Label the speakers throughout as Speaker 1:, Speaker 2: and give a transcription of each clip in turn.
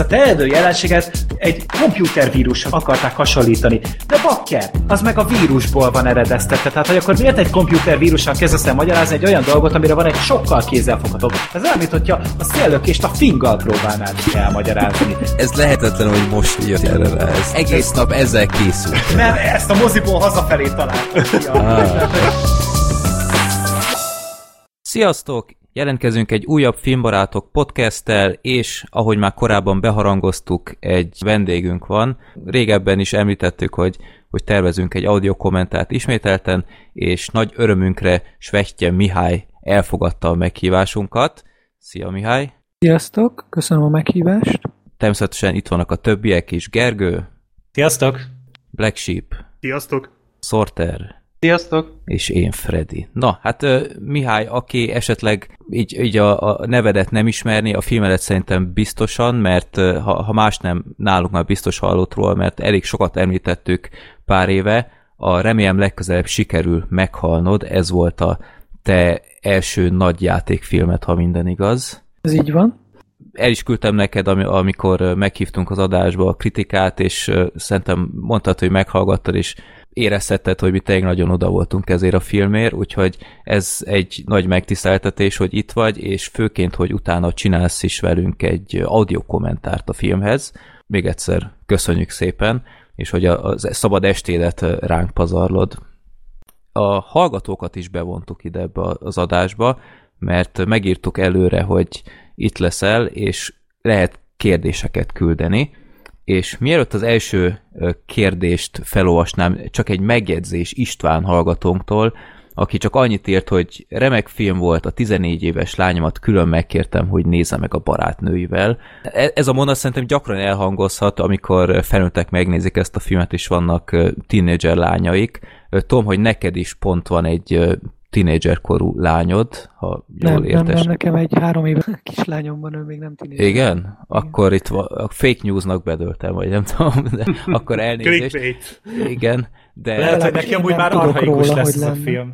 Speaker 1: ezt a terjedő jelenséget egy komputervírusra akarták hasonlítani. De bakker, az meg a vírusból van eredeztetve. Tehát, hogy akkor miért egy komputervírussal kezdesz el magyarázni egy olyan dolgot, amire van egy sokkal kézzelfoghatóbb. Ez olyan, mint hogyha a széllökést a finggal próbálnád elmagyarázni.
Speaker 2: Ez lehetetlen, hogy most jött erre rá. Ez egész nap ezzel készült.
Speaker 1: Mert ezt a moziból hazafelé találtam.
Speaker 2: Ah. Sziasztok! Jelentkezünk egy újabb Filmbarátok podcasttel, és ahogy már korábban beharangoztuk, egy vendégünk van. Régebben is említettük, hogy, hogy tervezünk egy audio kommentát ismételten, és nagy örömünkre Svettye Mihály elfogadta a meghívásunkat. Szia Mihály!
Speaker 3: Sziasztok, köszönöm a meghívást.
Speaker 2: Természetesen itt vannak a többiek is. Gergő,
Speaker 1: Sziasztok!
Speaker 2: Black Sheep,
Speaker 4: Sziasztok!
Speaker 2: Sorter,
Speaker 4: Sziasztok!
Speaker 2: és én Freddy. Na, hát Mihály, aki esetleg így, így a, a nevedet nem ismerni, a filmedet szerintem biztosan, mert ha, ha más nem, nálunk már biztos hallott róla, mert elég sokat említettük pár éve, a remélem legközelebb sikerül meghalnod, ez volt a te első nagy játékfilmet, ha minden igaz.
Speaker 3: Ez így van.
Speaker 2: El is küldtem neked, ami- amikor meghívtunk az adásba a kritikát, és szerintem mondtad, hogy meghallgattad, és érezhetted, hogy mi tényleg nagyon oda voltunk ezért a filmért, úgyhogy ez egy nagy megtiszteltetés, hogy itt vagy, és főként, hogy utána csinálsz is velünk egy audio kommentárt a filmhez. Még egyszer köszönjük szépen, és hogy a, a szabad estédet ránk pazarlod. A hallgatókat is bevontuk ide ebbe az adásba, mert megírtuk előre, hogy itt leszel, és lehet kérdéseket küldeni, és mielőtt az első kérdést felolvasnám, csak egy megjegyzés István hallgatónktól, aki csak annyit írt, hogy remek film volt, a 14 éves lányomat külön megkértem, hogy nézze meg a barátnőivel. E- Ez a mondat szerintem gyakran elhangozhat, amikor felnőttek megnézik ezt a filmet, és vannak tínédzser lányaik. Ö, Tudom, hogy neked is pont van egy ö, tínédzserkorú lányod, ha jól
Speaker 3: Nem, nem,
Speaker 2: értes.
Speaker 3: nem, nekem egy három éves kislányom van, ő még nem tínéző.
Speaker 2: Igen? Akkor itt a fake newsnak bedöltem, vagy nem tudom, de akkor elnézést. Igen, de,
Speaker 1: Lehet, hogy neki amúgy
Speaker 3: nem
Speaker 1: már arhaikus
Speaker 3: róla,
Speaker 1: lesz ez a film.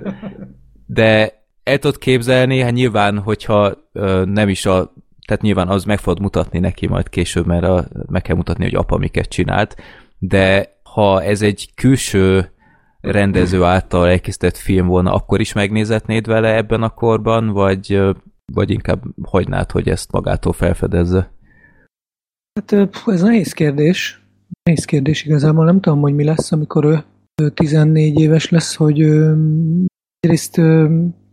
Speaker 2: de el tudod képzelni, hát nyilván, hogyha ö, nem is a tehát nyilván az meg fogod mutatni neki majd később, mert a, meg kell mutatni, hogy apa miket csinált, de ha ez egy külső rendező által elkészített film volna, akkor is megnézetnéd vele ebben a korban, vagy, vagy inkább hagynád, hogy ezt magától felfedezze?
Speaker 3: Hát ez nehéz kérdés. Nehéz kérdés igazából. Nem tudom, hogy mi lesz, amikor ő, ő 14 éves lesz, hogy egyrészt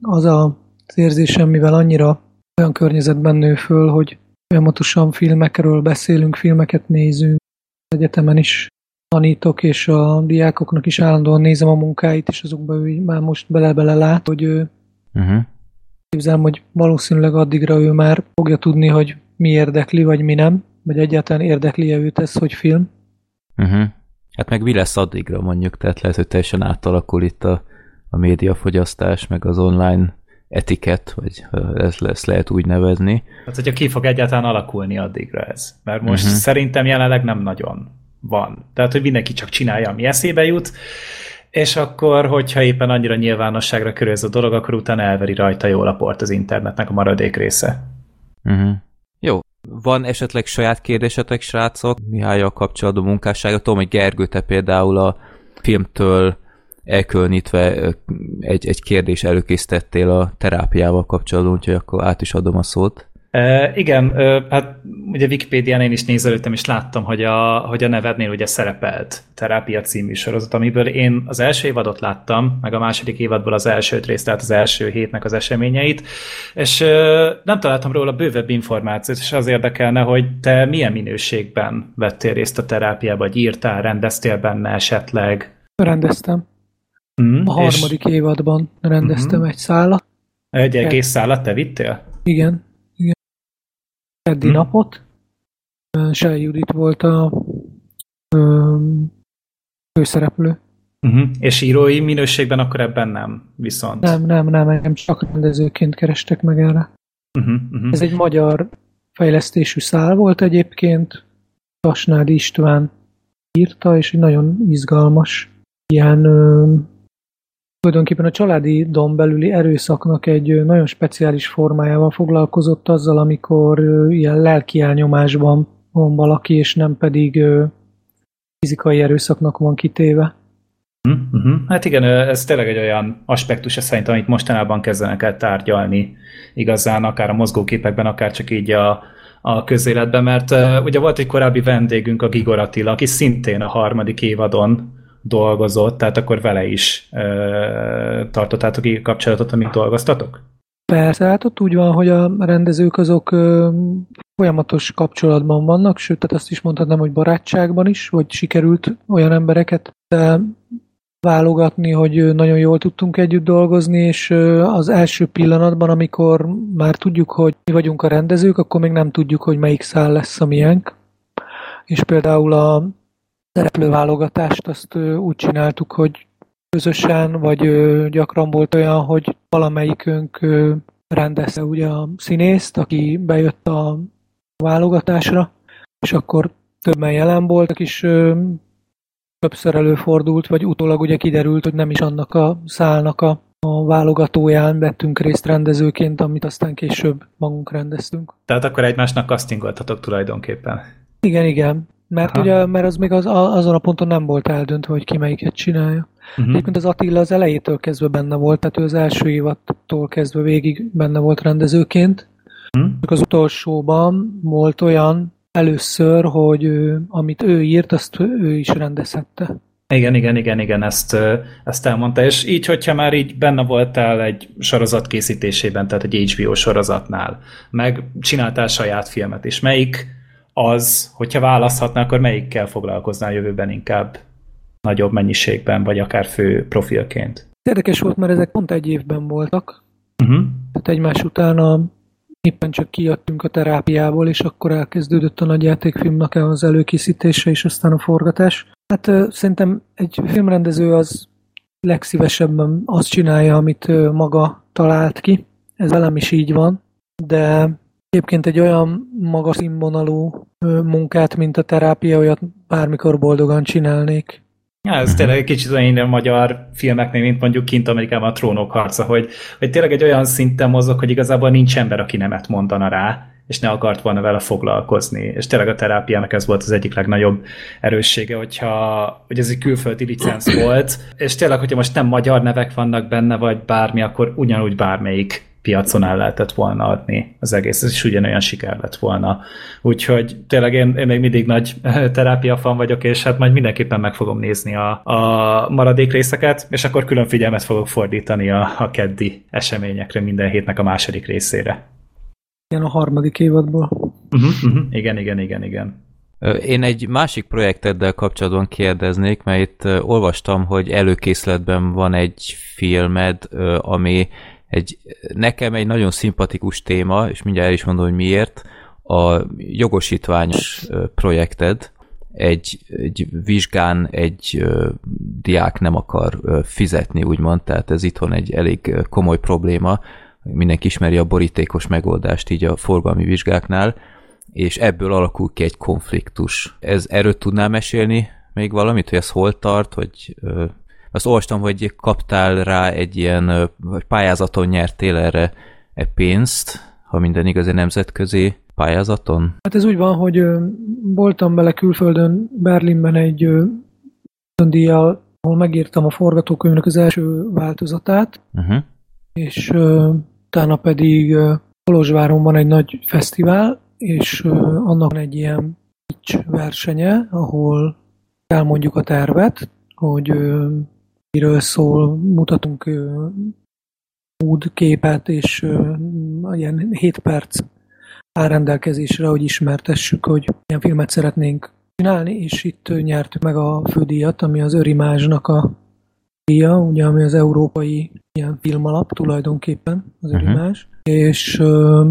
Speaker 3: az a, az érzésem, mivel annyira olyan környezetben nő föl, hogy folyamatosan filmekről beszélünk, filmeket nézünk, egyetemen is tanítok, és a diákoknak is állandóan nézem a munkáit, és azokba ő már most bele-bele lát, hogy ő
Speaker 2: Uh-huh.
Speaker 3: képzelem, hogy valószínűleg addigra ő már fogja tudni, hogy mi érdekli, vagy mi nem, vagy egyáltalán érdekli-e őt ez, hogy film.
Speaker 2: Uh-huh. Hát meg mi lesz addigra mondjuk, tehát lehet, hogy teljesen átalakul itt a, a médiafogyasztás, meg az online etikett, vagy ö, ezt, ezt lehet úgy nevezni.
Speaker 1: Hát, hogyha ki fog egyáltalán alakulni addigra ez. Mert most uh-huh. szerintem jelenleg nem nagyon van. Tehát, hogy mindenki csak csinálja, ami eszébe jut, és akkor, hogyha éppen annyira nyilvánosságra körül ez a dolog, akkor utána elveri rajta jól a port az internetnek a maradék része.
Speaker 2: Uh-huh. Jó. Van esetleg saját kérdésetek, srácok, Mihályjal kapcsolatban munkássága? Tudom, hogy Gergő, te például a filmtől elkülönítve egy, egy kérdés előkészítettél a terápiával kapcsolatban, úgyhogy akkor át is adom a szót.
Speaker 1: E, igen, e, hát ugye Wikipédián én is nézelődtem, és láttam, hogy a, hogy a nevednél ugye szerepelt Terápia című sorozat, amiből én az első évadot láttam, meg a második évadból az első részt, tehát az első hétnek az eseményeit, és e, nem találtam róla bővebb információt, és az érdekelne, hogy te milyen minőségben vettél részt a terápiába, vagy írtál, rendeztél benne esetleg?
Speaker 3: Rendeztem.
Speaker 1: Hmm,
Speaker 3: A harmadik évadban rendeztem
Speaker 1: Mhm.
Speaker 3: egy szállat.
Speaker 1: Egy egész szállat te vittél?
Speaker 3: Igen. Igen. Eddi
Speaker 1: Hm.
Speaker 3: napot. Sej Judit volt a főszereplő.
Speaker 1: Uh-huh. És írói minőségben akkor ebben nem, viszont.
Speaker 3: Nem, nem, nem, engem csak rendezőként kerestek meg erre.
Speaker 1: Uh-huh, uh-huh.
Speaker 3: Ez egy magyar fejlesztésű szál volt egyébként. Tasnád István írta, és egy nagyon izgalmas ilyen tulajdonképpen a családi dom belüli erőszaknak egy nagyon speciális formájával foglalkozott azzal, amikor ilyen lelki elnyomásban van valaki, és nem pedig fizikai erőszaknak van kitéve.
Speaker 1: Uh-huh. Hát igen, ez tényleg egy olyan aspektus szerintem, amit mostanában kezdenek el tárgyalni igazán, akár a mozgóképekben, akár csak így a, a közéletben, mert ugye volt egy korábbi vendégünk, a Gigor Attila, aki szintén a harmadik évadon dolgozott, tehát akkor vele is uh, tartottátok így kapcsolatot, amíg dolgoztatok?
Speaker 3: Persze, hát ott úgy van, hogy a rendezők azok ö, folyamatos kapcsolatban vannak, sőt, tehát azt is mondhatnám, hogy barátságban is, vagy sikerült olyan embereket válogatni, hogy nagyon jól tudtunk együtt dolgozni, és az első pillanatban, amikor már tudjuk, hogy mi vagyunk a rendezők, akkor még nem tudjuk, hogy melyik szál lesz a miénk. És például a szereplőválogatást azt úgy csináltuk, hogy közösen, vagy gyakran volt olyan, hogy valamelyikünk rendezte ugye a színészt, aki bejött a válogatásra, és akkor többen jelen voltak, és többször előfordult, vagy utólag ugye kiderült, hogy nem is annak a szálnak a, a válogatóján vettünk részt rendezőként, amit aztán később magunk rendeztünk.
Speaker 1: Tehát akkor egymásnak castingoltatok tulajdonképpen.
Speaker 3: Igen, igen. Mert, ugye, mert az még az, azon a ponton nem volt eldöntve, hogy ki melyiket csinálja. Uh-huh. Egyébként az Attila az elejétől kezdve benne volt, tehát ő az első évattól kezdve végig benne volt rendezőként. Uh-huh. Az utolsóban volt olyan először, hogy ő, amit ő írt, azt ő is rendezhette.
Speaker 1: Igen, igen, igen, igen, ezt, ezt elmondta, és így, hogyha már így benne voltál egy sorozat készítésében, tehát egy HBO sorozatnál, meg csináltál saját filmet is, melyik az, hogyha választhatnál, akkor melyikkel foglalkoznál jövőben inkább nagyobb mennyiségben, vagy akár fő profilként?
Speaker 3: Érdekes volt, mert ezek pont egy évben voltak. Uh-huh. Tehát egymás után a, éppen csak kijöttünk a terápiából, és akkor elkezdődött a nagy játékfilmnek az előkészítése, és aztán a forgatás. Hát uh, szerintem egy filmrendező az legszívesebben azt csinálja, amit uh, maga talált ki. Ez velem is így van, de Egyébként egy olyan magas színvonalú munkát, mint a terápia, olyat bármikor boldogan csinálnék.
Speaker 1: Ja, ez tényleg egy kicsit olyan a magyar filmeknél, mint mondjuk kint Amerikában a trónok harca, hogy, hogy tényleg egy olyan szinten mozog, hogy igazából nincs ember, aki nemet mondana rá, és ne akart volna vele foglalkozni. És tényleg a terápiának ez volt az egyik legnagyobb erőssége, hogyha hogy ez egy külföldi licensz volt, és tényleg, hogyha most nem magyar nevek vannak benne, vagy bármi, akkor ugyanúgy bármelyik piacon el lehetett volna adni az egész, és ugyanolyan siker lett volna. Úgyhogy tényleg én, én még mindig nagy terápia fan vagyok, és hát majd mindenképpen meg fogom nézni a, a maradék részeket, és akkor külön figyelmet fogok fordítani a, a keddi eseményekre minden hétnek a második részére.
Speaker 3: Igen, a harmadik évadból.
Speaker 1: Uh-huh, uh-huh. Igen, igen, igen, igen.
Speaker 2: Én egy másik projekteddel kapcsolatban kérdeznék, mert itt olvastam, hogy előkészletben van egy filmed, ami egy, nekem egy nagyon szimpatikus téma, és mindjárt el is mondom, hogy miért, a jogosítványos projekted, egy, egy vizsgán egy ö, diák nem akar ö, fizetni, úgymond, tehát ez itthon egy elég komoly probléma, mindenki ismeri a borítékos megoldást így a forgalmi vizsgáknál, és ebből alakul ki egy konfliktus. Ez erről tudnál mesélni még valamit, hogy ez hol tart, hogy ö, azt olvastam, hogy kaptál rá egy ilyen, vagy pályázaton nyertél erre e pénzt, ha minden igaz, egy nemzetközi pályázaton?
Speaker 3: Hát ez úgy van, hogy voltam bele külföldön, Berlinben egy díjjal, ahol megírtam a forgatókönyvnek az első változatát, uh-huh. és utána pedig Kolozsváron van egy nagy fesztivál, és annak egy ilyen pitch versenye, ahol elmondjuk a tervet, hogy miről szól, mutatunk mood képet, és ilyen 7 perc áll rendelkezésre, hogy ismertessük, hogy milyen filmet szeretnénk csinálni, és itt nyertük meg a fődíjat, ami az Örimázsnak a díja, ugye, ami az európai ilyen filmalap tulajdonképpen, az uh-huh. Örimázs, és uh,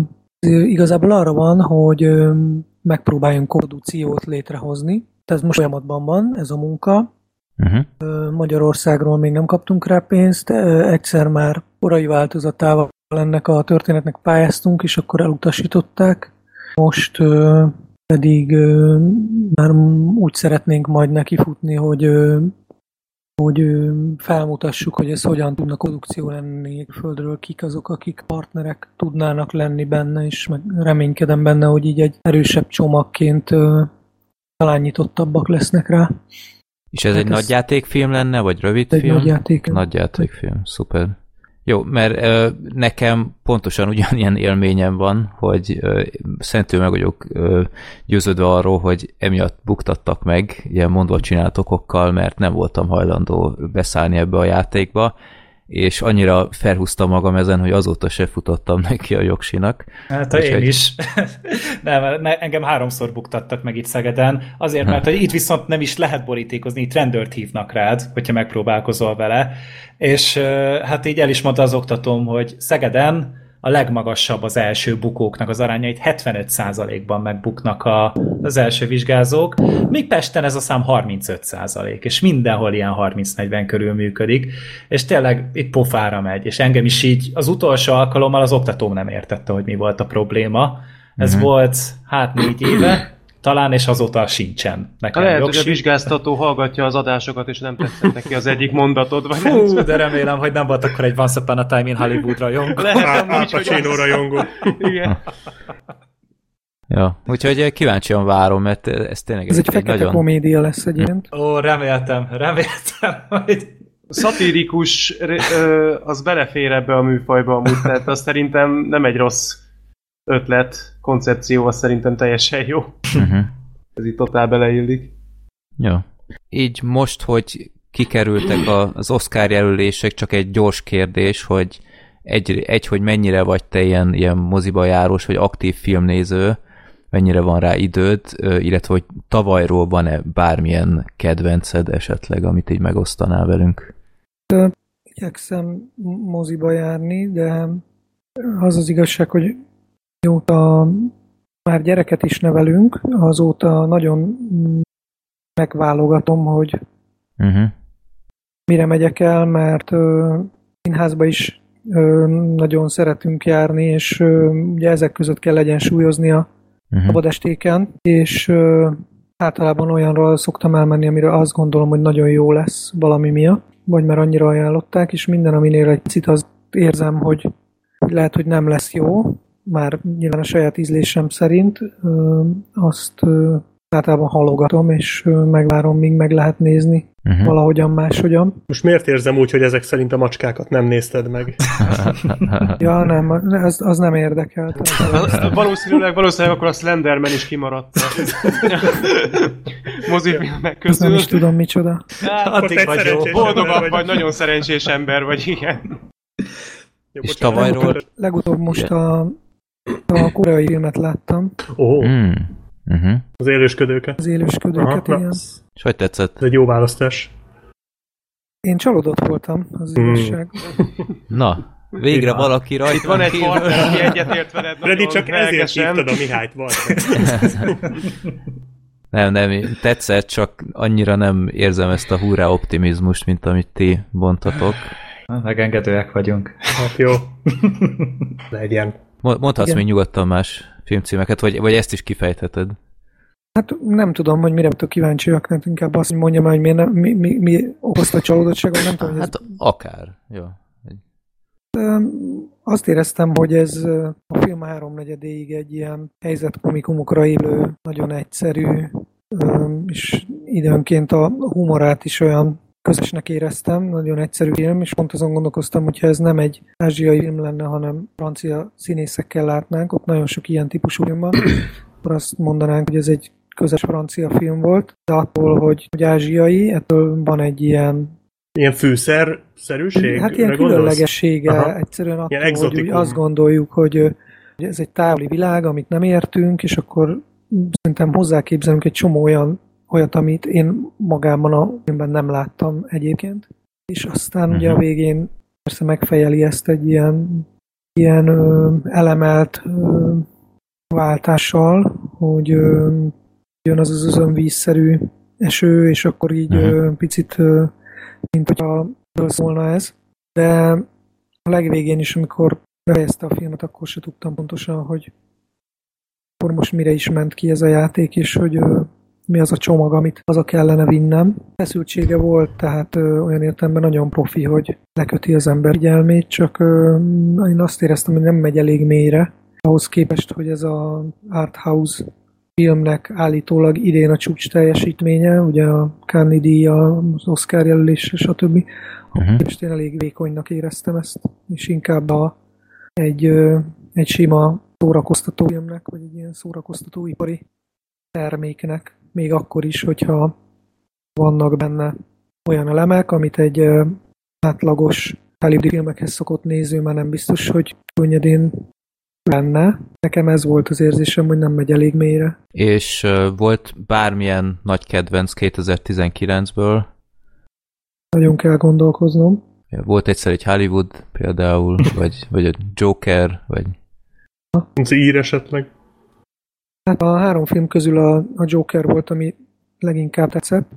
Speaker 3: igazából arra van, hogy uh, megpróbáljunk produkciót létrehozni, tehát most folyamatban van ez a munka, Uh-huh. Magyarországról még nem kaptunk rá pénzt, egyszer már korai változatával ennek a történetnek pályáztunk, és akkor elutasították. Most pedig már úgy szeretnénk majd nekifutni, hogy hogy felmutassuk, hogy ez hogyan tudna produkció lenni földről, kik azok, akik partnerek tudnának lenni benne, és meg reménykedem benne, hogy így egy erősebb csomagként talán nyitottabbak lesznek rá.
Speaker 2: És ez
Speaker 3: Hát
Speaker 2: egy
Speaker 3: ez-
Speaker 2: nagy játékfilm lenne, vagy rövid
Speaker 3: Egy
Speaker 2: film?
Speaker 3: nagy játék.
Speaker 2: Nagy játékfilm, szuper. Jó, mert ö, nekem pontosan ugyanilyen élményem van, hogy ö, meg vagyok ö, győződve arról, hogy emiatt buktattak meg ilyen mondva csinált okokkal, mert nem voltam hajlandó beszállni ebbe a játékba, és annyira felhúztam magam ezen, hogy azóta se futottam neki a jogsinak.
Speaker 1: Hát én
Speaker 2: Úgyhogy-
Speaker 1: is. nem, ne, engem háromszor buktattak meg itt Szegeden, azért, mert hogy itt viszont nem is lehet borítékozni, itt rendőrt hívnak rád, hogyha megpróbálkozol vele, és hát így el is mondta az oktatóm, hogy Szegeden a legmagasabb az első bukóknak az arányait 75%-ban megbuknak a, az első vizsgázók, míg Pesten ez a szám 35%, és mindenhol ilyen 30-40 körül működik, és tényleg itt pofára megy, és engem is így az utolsó alkalommal az oktatóm nem értette, hogy mi volt a probléma. Ez
Speaker 2: Mhm.
Speaker 1: volt hát négy éve, talán, és azóta sincsen nekem
Speaker 4: Lehet, hogy a vizsgáztató hallgatja az adásokat, és nem tetszett neki az egyik mondatod, vagy nem
Speaker 1: Fú, de remélem, hogy nem volt akkor egy Once Upon a Time in Hollywood rajongó.
Speaker 4: Lehet
Speaker 5: Al Pacino rajongó.
Speaker 4: Igen.
Speaker 2: Ja, úgyhogy eh, kíváncsian várom, mert eh, ez tényleg
Speaker 3: Ez egy fekete
Speaker 2: nagyon...
Speaker 3: komédia lesz egyébként.
Speaker 1: Ó, reméltem, reméltem, hogy...
Speaker 4: Szatirikus ö, az belefér ebbe a műfajba amúgy, tehát az szerintem nem egy rossz ötlet, koncepció, az szerintem teljesen jó.
Speaker 2: Uh-huh.
Speaker 4: Ez itt totál beleillik.
Speaker 2: Ja. Így most, hogy kikerültek a- az Oscar jelölések, csak egy gyors kérdés, hogy egy, egy hogy mennyire vagy te ilyen, ilyen moziba járós, vagy aktív filmnéző, mennyire van rá időd, illetve hogy tavalyról van-e bármilyen kedvenced esetleg, amit így megosztanál velünk?
Speaker 3: Igyekszem moziba járni, de az az igazság, hogy mióta már gyereket is nevelünk, azóta nagyon megválogatom, hogy
Speaker 2: Uh-huh.
Speaker 3: mire megyek el, mert ö, színházba is ö, nagyon szeretünk járni, és ö, ugye ezek között kell egyensúlyozni a
Speaker 2: Uh-huh.
Speaker 3: szabadestéken, és ö, általában olyanra szoktam elmenni, amire azt gondolom, hogy nagyon jó lesz valami miatt, vagy mert annyira ajánlották, és minden, aminél egy picit azt érzem, hogy lehet, hogy nem lesz jó, már nyilván a saját ízlésem szerint, azt általában halogatom, és megvárom, míg meg lehet nézni
Speaker 2: Uh-huh.
Speaker 3: valahogyan máshogyan.
Speaker 5: Most miért érzem úgy, hogy ezek szerint a macskákat nem nézted meg?
Speaker 3: Ja, nem, az, az nem érdekelt.
Speaker 4: Azt valószínűleg, valószínűleg akkor a Slenderman is kimaradt mozifilmek
Speaker 3: Azt nem
Speaker 4: közül.
Speaker 3: is tudom micsoda.
Speaker 4: Hát,
Speaker 5: Akkor
Speaker 1: Addig vagy jó.
Speaker 4: boldogabb
Speaker 5: ember
Speaker 4: vagy, nagyon szerencsés ember vagy, igen.
Speaker 5: Jó,
Speaker 2: És tavalyról-
Speaker 5: akkor-
Speaker 3: Legutóbb most a, a koreai filmet láttam,
Speaker 5: Ó,
Speaker 2: Mm. Uh-huh.
Speaker 5: az élősködőke.
Speaker 3: az élősködőket,
Speaker 5: Aha,
Speaker 3: igen.
Speaker 5: na,
Speaker 2: És hogy tetszett?
Speaker 5: ez egy jó választás.
Speaker 3: Én csalódott voltam, az
Speaker 5: Hmm.
Speaker 3: igazság.
Speaker 2: Na, végre
Speaker 5: Ja.
Speaker 2: valaki rajta
Speaker 4: Itt van egy partner, aki egyetért veled
Speaker 5: Freddy, csak ezért hívtad a Mihályt, vagy.
Speaker 2: Nem, nem, tetszett, csak annyira nem érzem ezt a hurrá optimizmust, mint amit ti bontatok.
Speaker 1: Megengedőek vagyunk.
Speaker 5: Hát jó. Legyen.
Speaker 2: Mo- Mondhatsz
Speaker 3: Igen.
Speaker 2: még nyugodtan más filmcímeket, vagy, vagy ezt is kifejtheted.
Speaker 3: Hát nem tudom, hogy mire vagytok kíváncsiak, nem inkább azt mondjam hogy miért nem, mi, mi, mi okozta csalódottságot, nem tudom, hogy ez
Speaker 2: Hát akár, jó.
Speaker 3: Azt éreztem, hogy ez a film háromnegyedéig egy ilyen helyzetkomikumokra élő, nagyon egyszerű, és időnként a humorát is olyan közösnek éreztem, nagyon egyszerű film, és pont azon gondolkoztam, hogyha ez nem egy ázsiai film lenne, hanem francia színészekkel látnánk, ott nagyon sok ilyen típusú film van, akkor azt mondanánk, hogy ez egy közös francia film volt, de attól, hogy, hogy ázsiai, ettől van egy ilyen
Speaker 5: Ilyen fűszer-szerűség?
Speaker 3: Hát ilyen különlegessége
Speaker 5: Aha.
Speaker 3: egyszerűen attól,
Speaker 5: Ilyen
Speaker 3: hogy úgy azt gondoljuk, hogy, hogy ez egy távoli világ, amit nem értünk, és akkor szerintem hozzáképzelünk egy csomó olyan, olyat, amit én magában a filmben nem láttam egyébként. És aztán ugye a
Speaker 2: Mhm.
Speaker 3: végén persze megfejeli ezt egy ilyen, ilyen ö, elemelt ö, váltással, hogy ö, jön az az özönvízszerű eső, és akkor így
Speaker 2: Mhm.
Speaker 3: ö, picit ö, mint hogyha szólna ez. De a legvégén is, amikor befejezte a filmet, akkor se tudtam pontosan, hogy akkor most mire is ment ki ez a játék, és hogy ö, mi az a csomag, amit az a kellene vinnem. Feszültsége volt, tehát ö, olyan értelemben nagyon profi, hogy leköti az ember figyelmét, csak ö, én azt éreztem, hogy nem megy elég mélyre, ahhoz képest, hogy ez a art house filmnek állítólag idén a csúcs teljesítménye, ugye a Cannes díja, az Oscar jelölés, stb.
Speaker 2: Uh-huh.
Speaker 3: És én elég vékonynak éreztem ezt, és inkább a, egy, egy sima szórakoztató filmnek, vagy egy ilyen szórakoztatóipari terméknek, még akkor is, hogyha vannak benne olyan elemek, amit egy átlagos hollywoodi filmekhez szokott néző már nem biztos, hogy könnyedén benne. Nekem ez volt az érzésem, hogy nem megy elég mélyre.
Speaker 2: És ö, volt bármilyen nagy kedvenc 2019-ből?
Speaker 3: Nagyon kell gondolkoznom.
Speaker 2: Volt egyszer egy Hollywood például, vagy, vagy a Joker, vagy...
Speaker 5: Az ír esetleg.
Speaker 3: Hát a három film közül a, a Joker volt, ami leginkább tetszett.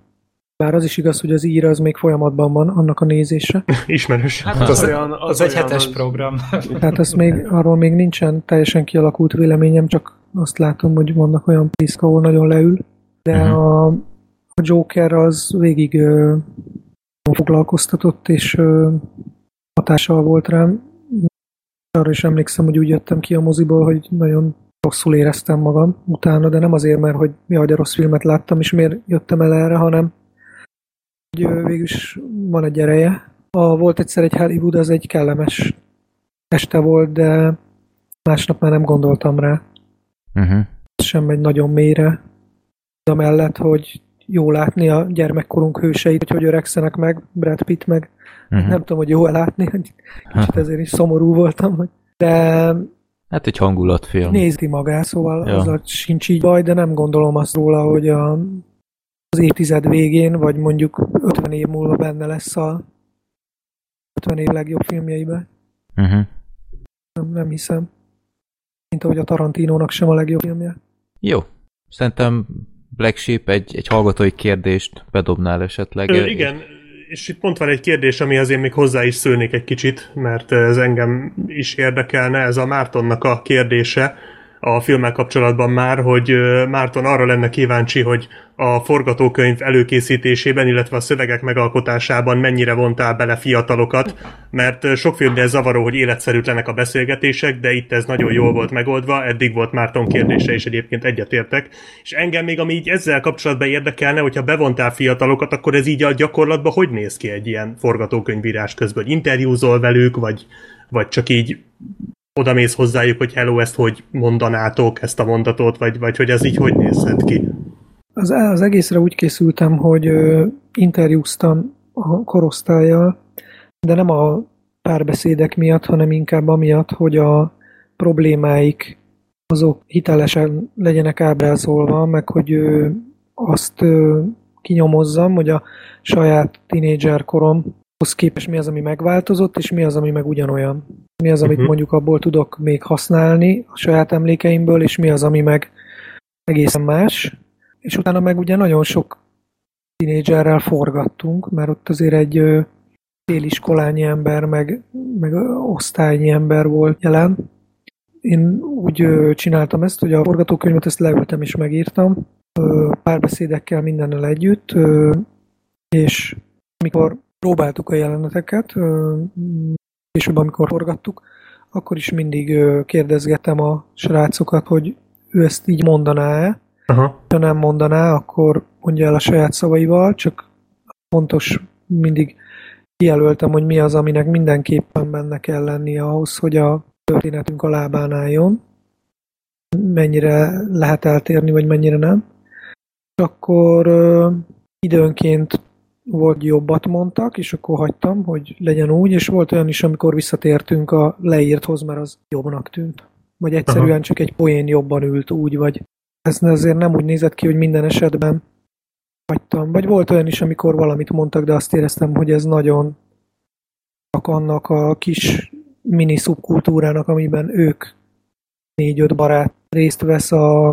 Speaker 3: Bár az is igaz, hogy az ír az még folyamatban van, annak a nézése.
Speaker 5: Ismerős.
Speaker 4: Hát
Speaker 1: Az,
Speaker 4: az,
Speaker 1: az,
Speaker 4: olyan,
Speaker 1: az,
Speaker 4: az,
Speaker 1: az egy
Speaker 4: olyan,
Speaker 1: hetes
Speaker 4: hogy-
Speaker 1: program.
Speaker 3: Tehát ezt még, arról még nincsen teljesen kialakult véleményem, csak azt látom, hogy vannak olyan piszk, ahol nagyon leül. De
Speaker 2: Mhm.
Speaker 3: a, a Joker az végig ö, foglalkoztatott, és ö, hatással volt rám. Arra is emlékszem, hogy úgy jöttem ki a moziból, hogy nagyon rosszul éreztem magam utána, de nem azért, mert hogy jaj, de rossz filmet láttam, és miért jöttem el erre, hanem hogy végülis van egy ereje. A, volt egyszer egy Hollywood, az egy kellemes este volt, de másnap már nem gondoltam rá.
Speaker 2: Uh-huh.
Speaker 3: Sem egy nagyon mélyre. De mellett, hogy jó látni a gyermekkorunk hőseit, hogy hogy öregszenek meg, Brad Pitt meg.
Speaker 2: Uh-huh.
Speaker 3: Nem tudom, hogy jó látni, hogy kicsit ezért is szomorú voltam. De
Speaker 2: Hát egy hangulatfilm.
Speaker 3: nézi magát, szóval
Speaker 2: Ja.
Speaker 3: azzal sincs így baj, de nem gondolom azt róla, hogy a, az évtized végén, vagy mondjuk 50 év múlva benne lesz a 50 év legjobb filmjeiben.
Speaker 2: Uh-huh.
Speaker 3: Nem, nem hiszem. Mint ahogy a Tarantinónak sem a legjobb filmje.
Speaker 2: Jó. Szerintem Black Sheep egy, egy hallgatói kérdést bedobnál esetleg.
Speaker 5: Ö, igen, és itt pont van egy kérdés, ami azért még hozzá is szőnék egy kicsit, mert ez engem is érdekelne, ez a Mártonnak a kérdése a filmmel kapcsolatban már, hogy Márton arra lenne kíváncsi, hogy a forgatókönyv előkészítésében, illetve a szövegek megalkotásában mennyire vontál bele fiatalokat, mert sok filmnél zavaró, hogy életszerűtlenek a beszélgetések, de itt ez nagyon jól volt megoldva, eddig volt Márton kérdése, és egyébként egyetértek. És engem még, ami így ezzel kapcsolatban érdekelne, hogyha bevontál fiatalokat, akkor ez így a gyakorlatban hogy néz ki egy ilyen forgatókönyvírás közben? Hogy interjúzol velük, vagy, vagy csak így odamész hozzájuk, hogy hello, ezt hogy mondanátok, ezt a mondatot, vagy, vagy hogy ez így hogy nézhet ki?
Speaker 3: Az, az egészre úgy készültem, hogy ö, interjúztam a korosztályjal, de nem a párbeszédek miatt, hanem inkább amiatt, hogy a problémáik azok hitelesen legyenek ábrázolva, meg hogy ö, azt ö, kinyomozzam, hogy a saját tinédzser koromhoz képest mi az, ami megváltozott, és mi az, ami meg ugyanolyan. Mi az, amit
Speaker 5: Mhm.
Speaker 3: mondjuk abból tudok még használni a saját emlékeimből, és mi az, ami meg egészen más. És utána meg ugye nagyon sok tinédzserrel forgattunk, mert ott azért egy ö, féliskolányi ember, meg, meg osztálynyi ember volt jelen. Én úgy csináltam ezt, hogy a forgatókönyvet ezt leültem és megírtam, párbeszédekkel mindennel együtt, és amikor próbáltuk a jeleneteket, később amikor forgattuk, akkor is mindig ö, kérdezgettem a srácokat, hogy ő ezt így mondaná-e,
Speaker 5: Aha.
Speaker 3: ha nem mondaná, akkor mondja el a saját szavaival, csak fontos mindig kijelöltem, hogy mi az, aminek mindenképpen benne kell lennie ahhoz, hogy a történetünk a lábán álljon. Mennyire lehet eltérni, vagy mennyire nem. És akkor ö, időnként volt jobbat mondtak, és akkor hagytam, hogy legyen úgy, és volt olyan is, amikor visszatértünk a leírthoz, mert az jobbnak tűnt. Vagy egyszerűen
Speaker 5: Aha.
Speaker 3: csak egy poén jobban ült úgy, vagy ez azért nem úgy nézett ki, hogy minden esetben hagytam. Vagy volt olyan is, amikor valamit mondtak, de azt éreztem, hogy ez nagyon csak annak a kis mini szubkultúrának, amiben ők négy-öt barát részt vesz a,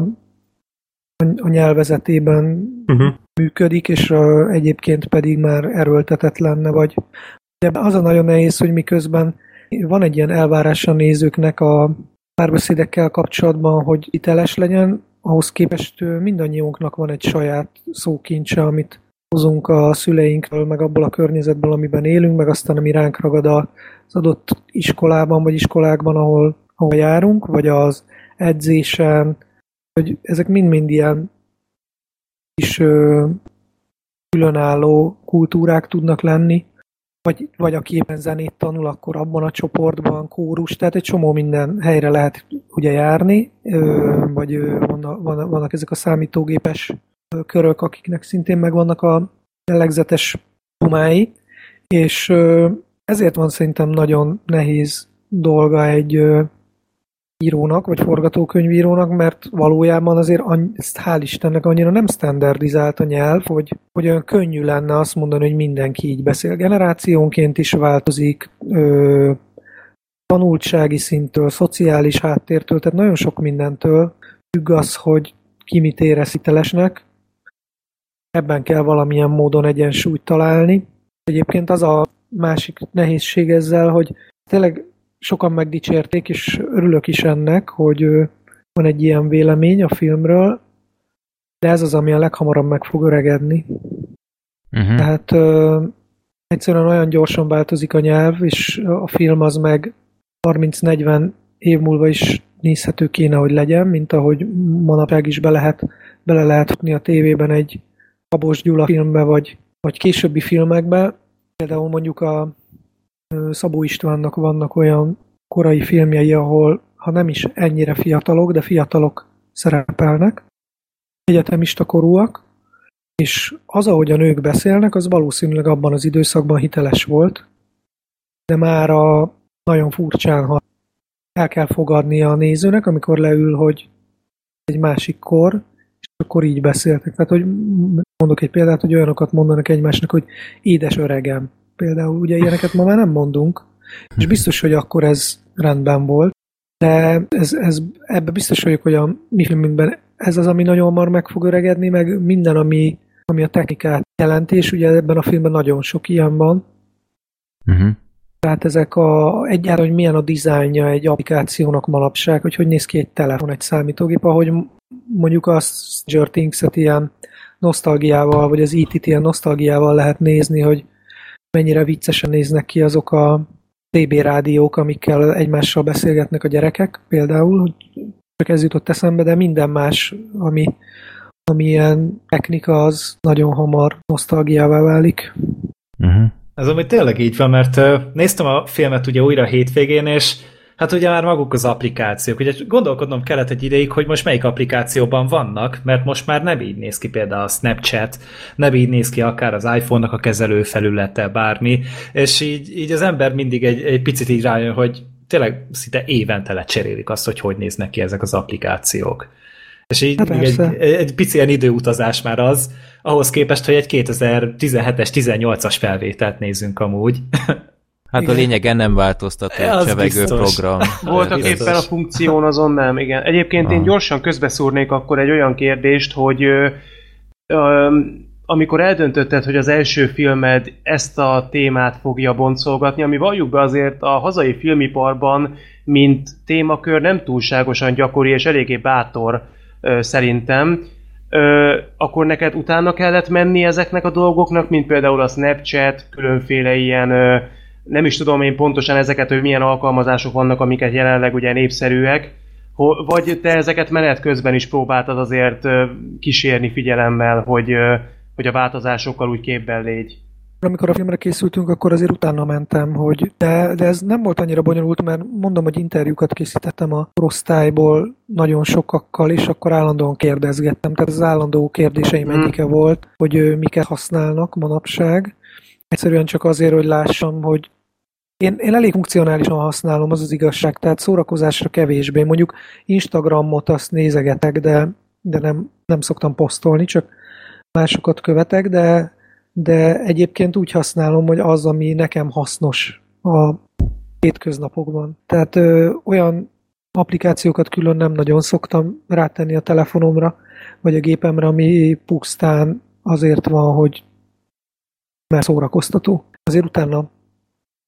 Speaker 3: a nyelvezetében
Speaker 5: Uh-huh.
Speaker 3: Működik, és uh, egyébként pedig már erőltetett lenne, vagy. De az a nagyon nehéz, hogy miközben van egy ilyen elvárás a nézőknek a párbeszédekkel kapcsolatban, hogy hiteles legyen, ahhoz képest mindannyiunknak van egy saját szókincse, amit hozunk a szüleinkről, meg abból a környezetből, amiben élünk, meg aztán ami ránk ragad az adott iskolában, vagy iskolákban, ahol, ahol járunk, vagy az edzésen, hogy ezek mind-mind ilyen is ö, különálló kultúrák tudnak lenni, vagy, vagy aki éppen zenét tanul, akkor abban a csoportban kórus, tehát egy csomó minden helyre lehet ugye járni, vagy vannak, vannak ezek a számítógépes körök, akiknek szintén megvannak a jellegzetes humái, és ezért van szerintem nagyon nehéz dolga egy írónak, vagy forgatókönyvírónak, mert valójában azért ezt hál' Istennek annyira nem standardizált a nyelv, hogy, hogy olyan könnyű lenne azt mondani, hogy mindenki így beszél. Generációnként is változik, ö, tanultsági szinttől, szociális háttértől, tehát nagyon sok mindentől függ az, hogy ki mit érez hitelesnek. Ebben kell valamilyen módon egyensúlyt találni. Egyébként az a másik nehézség ezzel, hogy tényleg sokan megdicsérték, és örülök is ennek, hogy van egy ilyen vélemény a filmről, de ez az, ami a leghamarabb meg fog öregedni. Uh-huh. Tehát ö, egyszerűen olyan gyorsan változik a nyelv, és a film az meg 30-40 év múlva is nézhető kéne, hogy legyen, mint ahogy manapság is be lehet, bele lehet futni a tévében egy Kabos Gyula filmbe, vagy, vagy későbbi filmekbe. Például mondjuk a Szabó Istvánnak vannak olyan korai filmjei, ahol ha nem is ennyire fiatalok, de fiatalok szerepelnek, egyetemista korúak, és az, ahogy a nők beszélnek, az valószínűleg abban az időszakban hiteles volt, de már a nagyon furcsán, ha el kell fogadni a nézőnek, amikor leül, hogy egy másik kor, és akkor így beszéltek. Tehát, hogy mondok egy példát, hogy olyanokat mondanak egymásnak, hogy édes öregem. Például ugye ilyeneket ma már nem mondunk, és biztos, hogy akkor ez rendben volt, de ez, ez, ebbe biztos vagyok, hogy a mi filmünkben ez az, ami nagyon hamar meg fog öregedni, meg minden, ami, ami a technikát jelenti, és ugye ebben a filmben nagyon sok ilyen van. Uh-huh. Tehát ezek a, egyáltalán, hogy milyen a dizájnja egy applikációnak manapság, hogy hogy néz ki egy telefon, egy számítógép, ahogy mondjuk a Stranger Things-et ilyen nosztalgiával, vagy az IT-t ilyen nosztalgiával lehet nézni, hogy mennyire viccesen néznek ki azok a TB rádiók, amikkel egymással beszélgetnek a gyerekek, például, hogy csak ez jutott eszembe, de minden más, ami, ami ilyen technika, az nagyon hamar nosztalgiává válik.
Speaker 1: Uh-huh. Ez ami tényleg így van, mert néztem a filmet ugye újra hétvégén, és Hát ugye már maguk az applikációk. Ugye gondolkodnom kellett egy ideig, hogy most melyik applikációban vannak, mert most már nem így néz ki például a Snapchat, nem így néz ki akár az iPhone-nak a kezelő felülete, bármi, és így, így az ember mindig egy, egy picit így rájön, hogy tényleg szinte évente lecserélik azt, hogy hogy néznek ki ezek az applikációk. És így hát egy, egy pici ilyen időutazás már az, ahhoz képest, hogy egy 2017-es, 18-as felvételt nézzünk amúgy.
Speaker 2: Hát igen. a lényegen nem változtatott az csevegő biztos. program.
Speaker 4: Voltak biztos. éppen a funkción, azon nem, igen. Egyébként én gyorsan közbeszúrnék akkor egy olyan kérdést, hogy ö, ö, amikor eldöntötted, hogy az első filmed ezt a témát fogja boncolgatni, ami valljuk be azért a hazai filmiparban, mint témakör nem túlságosan gyakori és eléggé bátor ö, szerintem, ö, akkor neked utána kellett menni ezeknek a dolgoknak, mint például a Snapchat, különféle ilyen ö, nem is tudom én pontosan ezeket, hogy milyen alkalmazások vannak, amiket jelenleg ugye népszerűek, vagy te ezeket menet közben is próbáltad azért kísérni figyelemmel, hogy, hogy a változásokkal úgy képben légy?
Speaker 3: Amikor a filmre készültünk, akkor azért utána mentem, hogy de, de ez nem volt annyira bonyolult, mert mondom, hogy interjúkat készítettem a rosztályból nagyon sokakkal, és akkor állandóan kérdezgettem. Tehát az állandó kérdéseim hmm. egyike volt, hogy miket használnak manapság. Egyszerűen csak azért, hogy lássam, hogy én, én elég funkcionálisan használom, az az igazság, tehát szórakozásra kevésbé. Mondjuk Instagramot azt nézegetek, de, de nem, nem szoktam posztolni, csak másokat követek, de, de egyébként úgy használom, hogy az, ami nekem hasznos a hétköznapokban. Tehát ö, olyan applikációkat külön nem nagyon szoktam rátenni a telefonomra, vagy a gépemre, ami pusztán azért van, hogy mert szórakoztató. Azért utána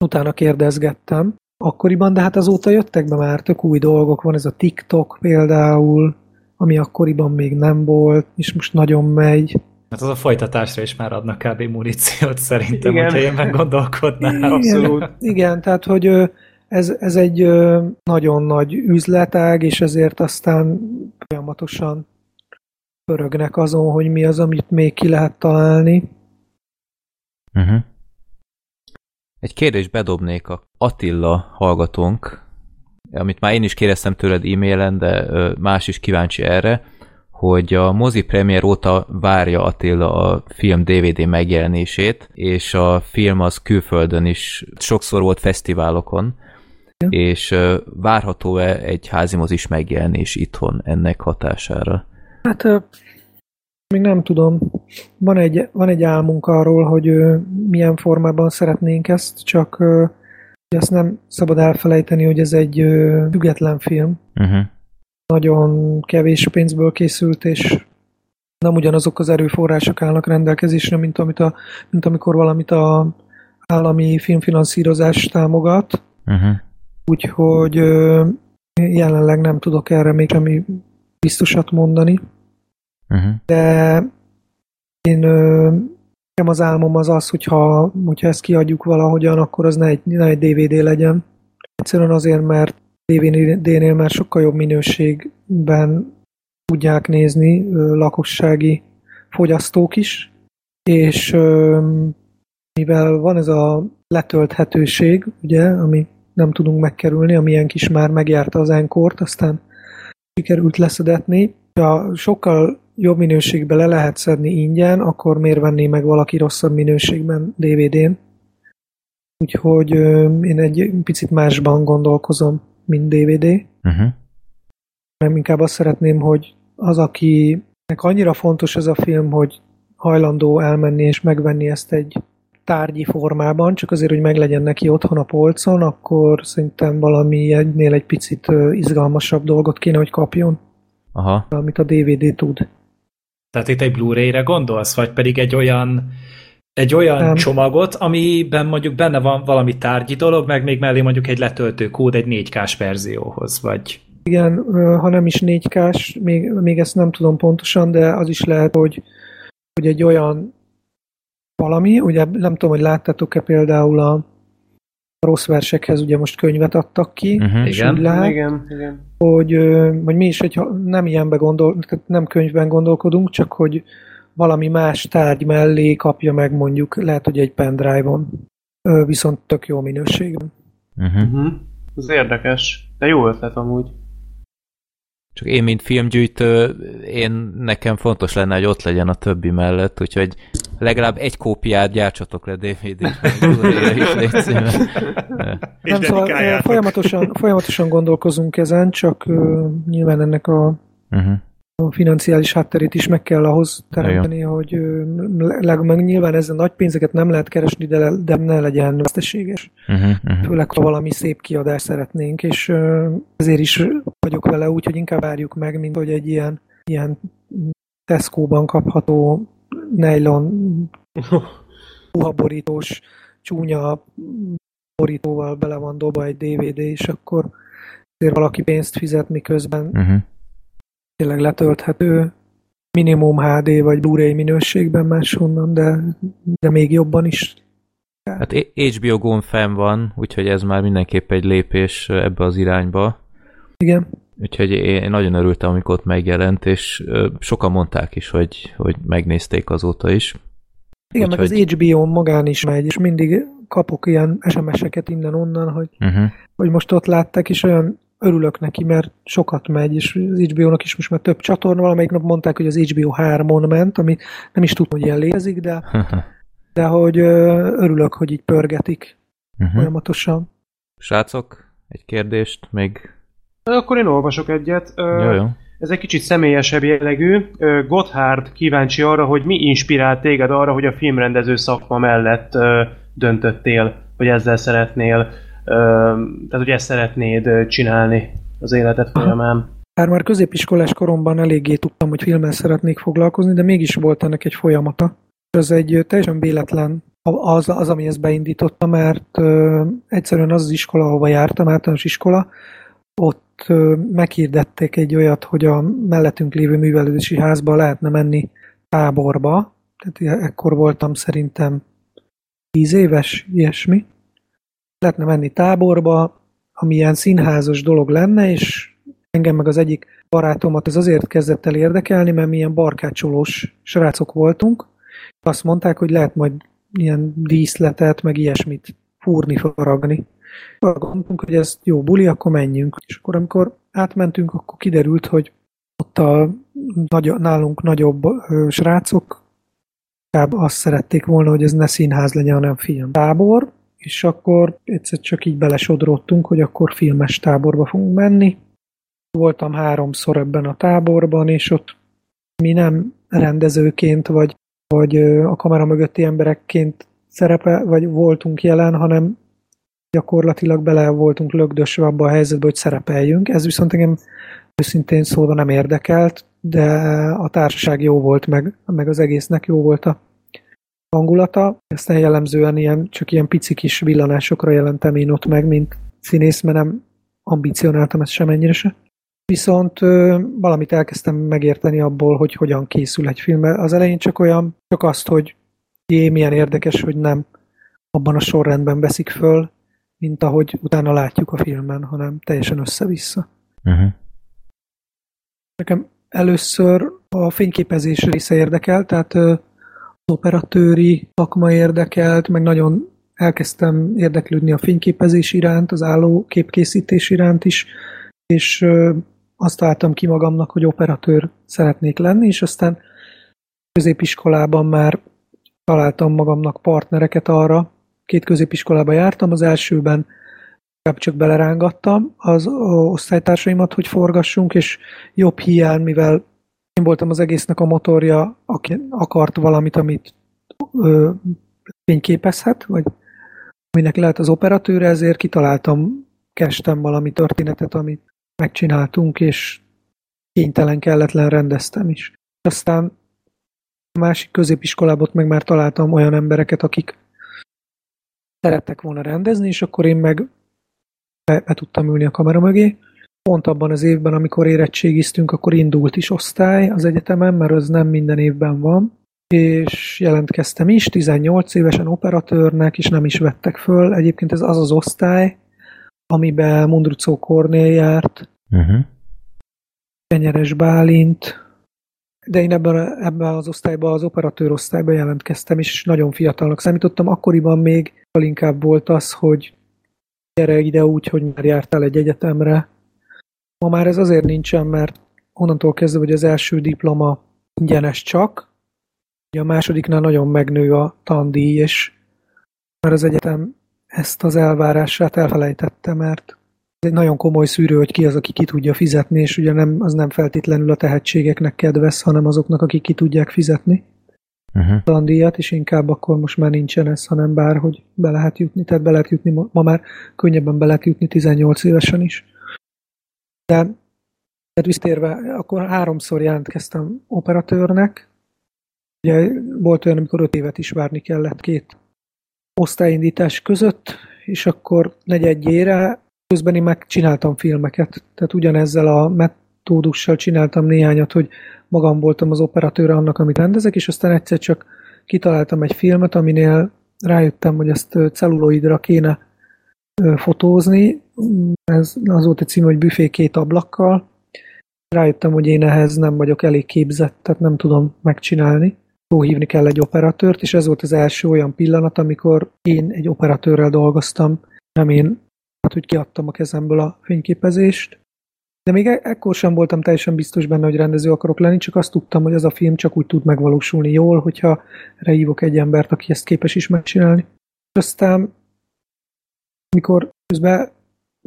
Speaker 3: utána kérdezgettem akkoriban, de hát azóta jöttek be már tök új dolgok, van ez a TikTok például, ami akkoriban még nem volt, és most nagyon megy.
Speaker 1: Hát az a folytatásra is már adnak kb. muníciót szerintem,
Speaker 4: Igen.
Speaker 1: hogyha én meggondolkodnál.
Speaker 3: Igen,
Speaker 4: abszolút.
Speaker 3: Igen, tehát hogy ez, ez egy nagyon nagy üzletág, és ezért aztán folyamatosan pörögnek azon, hogy mi az, amit még ki lehet találni.
Speaker 2: Uh-huh. Egy kérdést bedobnék a Attila hallgatónk, amit már én is kérdeztem tőled e-mailen, de más is kíváncsi erre, hogy a mozi premier óta várja Attila a film DVD megjelenését, és a film az külföldön is sokszor volt fesztiválokon,
Speaker 3: Ja.
Speaker 2: és várható-e egy házimozis megjelenés itthon ennek hatására?
Speaker 3: Hát még nem tudom. Van egy, van egy álmunk arról, hogy ö, milyen formában szeretnénk ezt, csak ö, azt nem szabad elfelejteni, hogy ez egy ö, független film.
Speaker 2: Uh-huh.
Speaker 3: Nagyon kevés pénzből készült, és nem ugyanazok az erőforrások állnak rendelkezésre, mint, amit a, mint amikor valamit a állami filmfinanszírozás támogat.
Speaker 2: Uh-huh.
Speaker 3: Úgyhogy ö, jelenleg nem tudok erre még semmi biztosat mondani.
Speaker 2: Uh-huh.
Speaker 3: de én ö, az álmom az az, hogyha, hogyha ezt kiadjuk valahogyan, akkor az ne egy, ne egy DVD legyen. Egyszerűen azért, mert DVD-nél már sokkal jobb minőségben tudják nézni lakossági fogyasztók is, és mivel van ez a letölthetőség, ugye, ami nem tudunk megkerülni, ami ilyen kis már megjárta az enkort, aztán sikerült leszedetni. Ha sokkal jobb minőségben le lehet szedni ingyen, akkor miért venné meg valaki rosszabb minőségben DVD-n? Úgyhogy ö, én egy picit másban gondolkozom, mint DVD.
Speaker 2: Uh-huh.
Speaker 3: Nem inkább azt szeretném, hogy az, akinek annyira fontos ez a film, hogy hajlandó elmenni és megvenni ezt egy tárgyi formában, csak azért, hogy meglegyen neki otthon a polcon, akkor szerintem valami egynél egy picit izgalmasabb dolgot kéne, hogy kapjon,
Speaker 2: Aha.
Speaker 3: amit a DVD tud.
Speaker 1: Tehát itt egy Blu-ray-re gondolsz, vagy pedig egy olyan egy olyan
Speaker 3: Nem.
Speaker 1: csomagot, amiben mondjuk benne van valami tárgyi dolog, meg még mellé mondjuk egy letöltő kód egy 4K-s verzióhoz, vagy...
Speaker 3: Igen, ha nem is 4K-s, még, még ezt nem tudom pontosan, de az is lehet, hogy, hogy egy olyan valami, ugye nem tudom, hogy láttátok-e például a rossz versekhez ugye most könyvet adtak ki,
Speaker 2: Mhm.
Speaker 3: és
Speaker 1: Igen.
Speaker 3: úgy lehet,
Speaker 4: Igen, igen.
Speaker 3: hogy, hogy mi is, hogyha nem ilyenbe gondol, nem könyvben gondolkodunk, csak hogy valami más tárgy mellé kapja meg mondjuk, lehet, hogy egy pendrive-on, viszont tök jó minőségben.
Speaker 2: Uh-huh.
Speaker 4: Uh-huh. Ez érdekes. De jó ötlet amúgy.
Speaker 2: Csak én, mint filmgyűjtő, én nekem fontos lenne, hogy ott legyen a többi mellett, úgyhogy legalább egy kópiát gyártsatok le DVD-t, is légy
Speaker 3: Nem, szóval
Speaker 5: dedikáljátok.
Speaker 3: folyamatosan, folyamatosan gondolkozunk ezen, csak ö, nyilván ennek a
Speaker 2: Uh-huh.
Speaker 3: a financiális hátterét is meg kell ahhoz teremteni, hogy ö, leg, meg nyilván ezzel nagy pénzeket nem lehet keresni, de, de ne legyen veszteséges.
Speaker 2: Uh-huh. Uh-huh.
Speaker 3: Főleg, ha valami szép kiadást szeretnénk, és ö, ezért is vagyok vele úgy, hogy inkább várjuk meg, mint hogy egy ilyen, ilyen Tesco-ban kapható nylon puhaborítós, csúnya borítóval bele van dobva egy DVD, és akkor azért valaki pénzt fizet, miközben
Speaker 2: Uh-huh.
Speaker 3: tényleg letölthető minimum HD vagy Blu-ray minőségben máshonnan, de, de még jobban is.
Speaker 2: Hát HBO Go fenn van, úgyhogy ez már mindenképp egy lépés ebbe az irányba.
Speaker 3: Igen.
Speaker 2: Úgyhogy én nagyon örültem, amikor ott megjelent, és sokan mondták is, hogy, hogy megnézték azóta is.
Speaker 3: Igen, meg
Speaker 2: Úgyhogy-
Speaker 3: az HBO magán is megy, és mindig kapok ilyen SMS-eket innen-onnan, hogy,
Speaker 2: Uh-huh.
Speaker 3: hogy most ott látták, és olyan örülök neki, mert sokat megy, és az HBO-nak is most már több csatorna, valamelyik nap mondták, hogy az HBO 3-on ment, ami nem is tudom, hogy ilyen létezik, de, de hogy örülök, hogy így pörgetik
Speaker 2: uh-huh.
Speaker 3: folyamatosan.
Speaker 2: Srácok, egy kérdést még...
Speaker 4: Akkor én olvasok egyet.
Speaker 2: Jó, jó.
Speaker 4: Ez egy kicsit személyesebb jellegű. Gotthard kíváncsi arra, hogy mi inspirált téged arra, hogy a filmrendező szakma mellett döntöttél, hogy ezzel szeretnél, tehát hogy ezt szeretnéd csinálni az életed folyamán.
Speaker 3: Bár már középiskolás koromban eléggé tudtam, hogy filmmel szeretnék foglalkozni, de mégis volt ennek egy folyamata. Ez egy teljesen véletlen az, az ami ezt beindította, mert egyszerűen az az iskola, ahova jártam, általános iskola, ott meghirdették egy olyat, hogy a mellettünk lévő művelődési házba lehetne menni táborba, tehát ekkor voltam szerintem tíz éves, ilyesmi. Lehetne menni táborba, ami ilyen színházas dolog lenne, és engem meg az egyik barátomat ez azért kezdett el érdekelni, mert milyen barkácsolós srácok voltunk. Azt mondták, hogy lehet majd ilyen díszletet, meg ilyesmit fúrni, faragni. Arra gondoltunk, hogy ez jó buli, akkor menjünk. És akkor amikor átmentünk, akkor kiderült, hogy ott a nagy, nálunk nagyobb ö, srácok azt szerették volna, hogy ez ne színház legyen, hanem film. Tábor, és akkor egyszer csak így belesodródtunk, hogy akkor filmes táborba fogunk menni. Voltam háromszor ebben a táborban, és ott mi nem rendezőként, vagy, vagy a kamera mögötti emberekként szerepe, vagy voltunk jelen, hanem gyakorlatilag bele voltunk lögdösve abba a helyzetbe, hogy szerepeljünk. Ez viszont engem őszintén szólva nem érdekelt, de a társaság jó volt, meg, meg az egésznek jó volt a hangulata. Aztán jellemzően ilyen, csak ilyen pici kis villanásokra jelentem én ott meg, mint színész, mert nem ambicionáltam ezt semennyire se. Viszont ö, valamit elkezdtem megérteni abból, hogy hogyan készül egy film. Az elején csak olyan, csak azt, hogy jé, milyen érdekes, hogy nem abban a sorrendben veszik föl, mint ahogy utána látjuk a filmen, hanem teljesen össze-vissza. Uh-huh. Nekem először a fényképezés része érdekel, tehát az operatőri szakma érdekelt, meg nagyon elkezdtem érdeklődni a fényképezés iránt, az álló képkészítés iránt is, és azt találtam ki magamnak, hogy operatőr szeretnék lenni, és aztán középiskolában már találtam magamnak partnereket arra, két középiskolába jártam, az elsőben csak belerángattam az osztálytársaimat, hogy forgassunk, és jobb hiány, mivel én voltam az egésznek a motorja, aki akart valamit, amit ö, fényképezhet, vagy aminek lehet az operatőre, ezért kitaláltam, kestem valami történetet, amit megcsináltunk, és kénytelen, kelletlen rendeztem is. Aztán a másik középiskolában meg már találtam olyan embereket, akik szerettek volna rendezni, és akkor én meg be, be tudtam ülni a kamera mögé. Pont abban az évben, amikor érettségiztünk, akkor indult is osztály az egyetemen, mert az nem minden évben van, és jelentkeztem is, 18 évesen operatőrnek, és nem is vettek föl. Egyébként ez az az osztály, amiben Mundrucó Kornél járt, uh-huh. Kenyeres Bálint, de én ebben, ebben az osztályban, az operatőr osztályban jelentkeztem, és nagyon fiatalnak számítottam. Akkoriban még inkább volt az, hogy gyere ide úgy, hogy már jártál egy egyetemre. Ma már ez azért nincsen, mert onnantól kezdve, hogy az első diploma ingyenes csak, a másodiknál nagyon megnő a tandíj, és már az egyetem ezt az elvárását elfelejtette, mert egy nagyon komoly szűrő, hogy ki az, aki ki tudja fizetni, és ugye nem, az nem feltétlenül a tehetségeknek kedvez, hanem azoknak, akik ki tudják fizetni uh-huh. tandíjat, és inkább akkor most már nincsen ez, hanem bárhogy be lehet jutni, tehát be lehet jutni, ma, ma már könnyebben be lehet jutni 18 évesen is. De tehát visszatérve, akkor háromszor jelentkeztem operatőrnek, ugye volt olyan, amikor öt évet is várni kellett két osztályindítás között, és akkor negyedjére közben én megcsináltam filmeket, tehát ugyanezzel a metódussal csináltam néhányat, hogy magam voltam az operatőre annak, amit rendezek, és aztán egyszer csak kitaláltam egy filmet, aminél rájöttem, hogy ezt celluloidra kéne fotózni. Ez az volt egy cím, hogy büfé két ablakkal. Rájöttem, hogy én ehhez nem vagyok elég képzett, tehát nem tudom megcsinálni. hívni kell egy operatőrt, és ez volt az első olyan pillanat, amikor én egy operatőrrel dolgoztam, nem én, hát hogy kiadtam a kezemből a fényképezést, de még e- ekkor sem voltam teljesen biztos benne, hogy rendező akarok lenni, csak azt tudtam, hogy az a film csak úgy tud megvalósulni jól, hogyha rehívok egy embert, aki ezt képes is megcsinálni. Aztán, mikor közben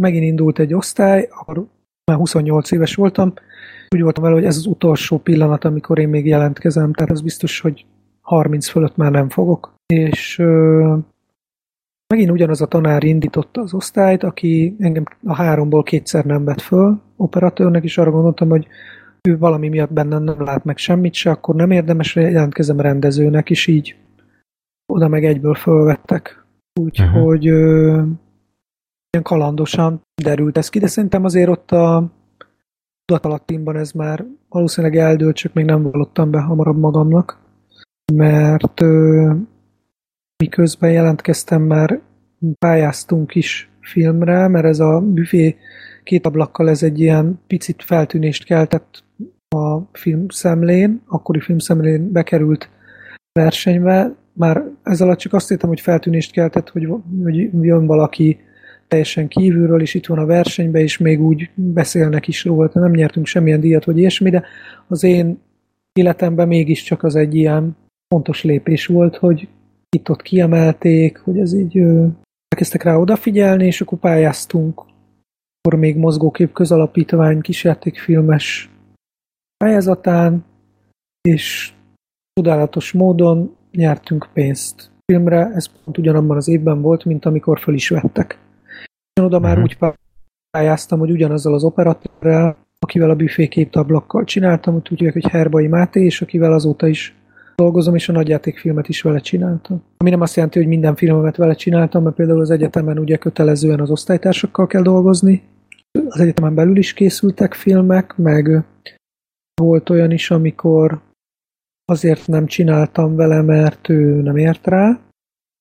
Speaker 3: megint indult egy osztály, akkor már 28 éves voltam, úgy voltam vele, hogy ez az utolsó pillanat, amikor én még jelentkezem, tehát az biztos, hogy 30 fölött már nem fogok. És Megint ugyanaz a tanár indította az osztályt, aki engem a háromból kétszer nem vett föl operatőrnek, és arra gondoltam, hogy ő valami miatt bennem nem lát meg semmit se, akkor nem érdemes, jelentkezem rendezőnek, és így oda meg egyből fölvettek. Úgyhogy uh-huh. ilyen kalandosan derült ez ki, de szerintem azért ott a tudatalattimban ez már valószínűleg eldőlt, csak még nem vallottam be hamarabb magamnak, mert ö, miközben jelentkeztem már pályáztunk is filmre, mert ez a büfé két ablakkal ez egy ilyen picit feltűnést keltett a filmszemlén, akkori filmszemlén bekerült versenybe. Már ez alatt csak azt hittem, hogy feltűnést keltett, hogy, hogy jön valaki teljesen kívülről, és itt van a versenybe, és még úgy beszélnek is róla, nem nyertünk semmilyen díjat, vagy ilyesmi, de az én életemben mégiscsak az egy ilyen fontos lépés volt, hogy itt-ott kiemelték, hogy ez így elkezdtek rá odafigyelni, és akkor pályáztunk, akkor még mozgókép közalapítvány kísértékfilmes pályázatán, és csodálatos módon nyertünk pénzt filmre, ez pont ugyanabban az évben volt, mint amikor föl is vettek. Én oda már uh-huh. úgy pályáztam, hogy ugyanazzal az operatőrrel, akivel a büféképtablakkal csináltam, úgy tudják, hogy Herbai Máté, és akivel azóta is dolgozom, és a nagyjátékfilmet is vele csináltam. Ami nem azt jelenti, hogy minden filmemet vele csináltam, mert például az egyetemen ugye kötelezően az osztálytársakkal kell dolgozni. Az egyetemen belül is készültek filmek, meg volt olyan is, amikor azért nem csináltam vele, mert ő nem ért rá,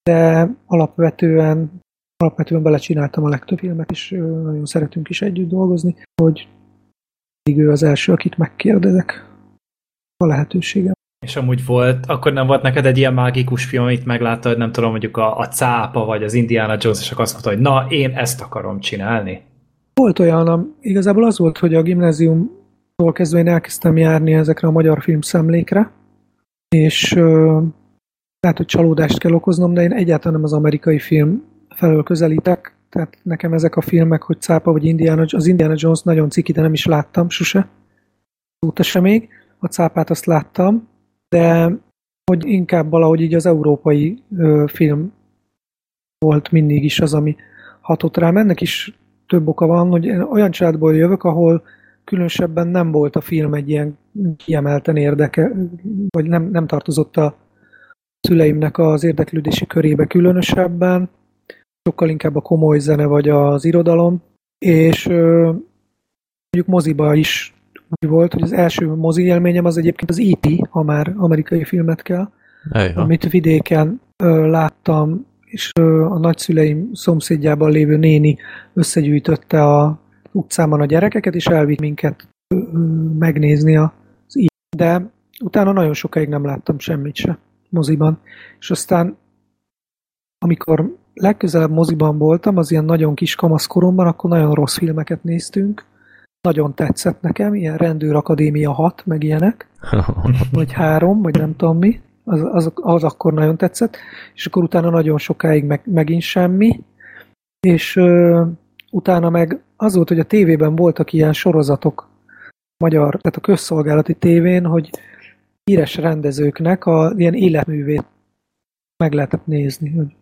Speaker 3: de alapvetően alapvetően belecsináltam a legtöbb filmet, és nagyon szeretünk is együtt dolgozni, hogy ő az első, akit megkérdezek a lehetőségem.
Speaker 1: És amúgy volt, akkor nem volt neked egy ilyen mágikus film, amit megláttad, nem tudom, mondjuk a, a cápa, vagy az Indiana Jones, és akkor azt mondta, hogy na, én ezt akarom csinálni.
Speaker 3: Volt olyan, igazából az volt, hogy a gimnáziumtól kezdve én elkezdtem járni ezekre a magyar filmszemlékre, és uh, lehet, hogy csalódást kell okoznom, de én egyáltalán nem az amerikai film felől közelítek, tehát nekem ezek a filmek, hogy Cápa vagy Indiana, az Indiana Jones nagyon ciki, de nem is láttam sose, óta sem még. A Cápát azt láttam, de hogy inkább valahogy így az európai ö, film volt mindig is az, ami hatott rám. Ennek is több oka van, hogy én olyan családból jövök, ahol különösebben nem volt a film egy ilyen kiemelten érdeke, vagy nem, nem tartozott a szüleimnek az érdeklődési körébe különösebben, sokkal inkább a komoly zene vagy az irodalom, és ö, mondjuk moziba is volt, hogy az első mozi élményem az egyébként az E.T., ha már amerikai filmet kell, Ejha. amit vidéken ö, láttam, és ö, a nagyszüleim szomszédjában lévő néni összegyűjtötte a utcában a gyerekeket, és elvitt minket ö, ö, megnézni az E.T. De utána nagyon sokáig nem láttam semmit se moziban. És aztán, amikor legközelebb moziban voltam, az ilyen nagyon kis kamaszkoromban, akkor nagyon rossz filmeket néztünk, nagyon tetszett nekem, ilyen Rendőr Akadémia 6, meg ilyenek, vagy 3, vagy nem tudom mi, az, az, az akkor nagyon tetszett, és akkor utána nagyon sokáig meg, megint semmi, és ö, utána meg az volt, hogy a tévében voltak ilyen sorozatok, magyar, tehát a közszolgálati tévén, hogy híres rendezőknek a ilyen életművét meg lehetett nézni. Hogy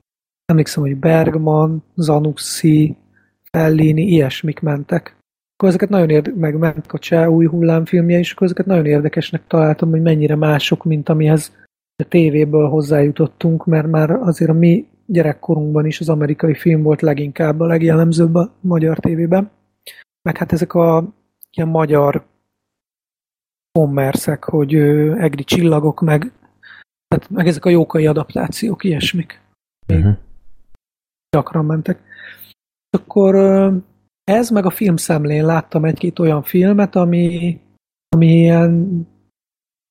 Speaker 3: emlékszem, hogy Bergman, Zanussi, Fellini, ilyesmik mentek akkor ezeket nagyon érdekes, meg ment a Cseh új hullámfilmje, és akkor ezeket nagyon érdekesnek találtam, hogy mennyire mások, mint amihez a tévéből hozzájutottunk, mert már azért a mi gyerekkorunkban is az amerikai film volt leginkább a legjellemzőbb a magyar tévében. Meg hát ezek a ilyen magyar kommerszek, hogy egri csillagok, meg, tehát, meg ezek a jókai adaptációk, ilyesmik. Uh-huh. gyakran mentek. Akkor ez meg a filmszemlén láttam egy-két olyan filmet, ami, ami ilyen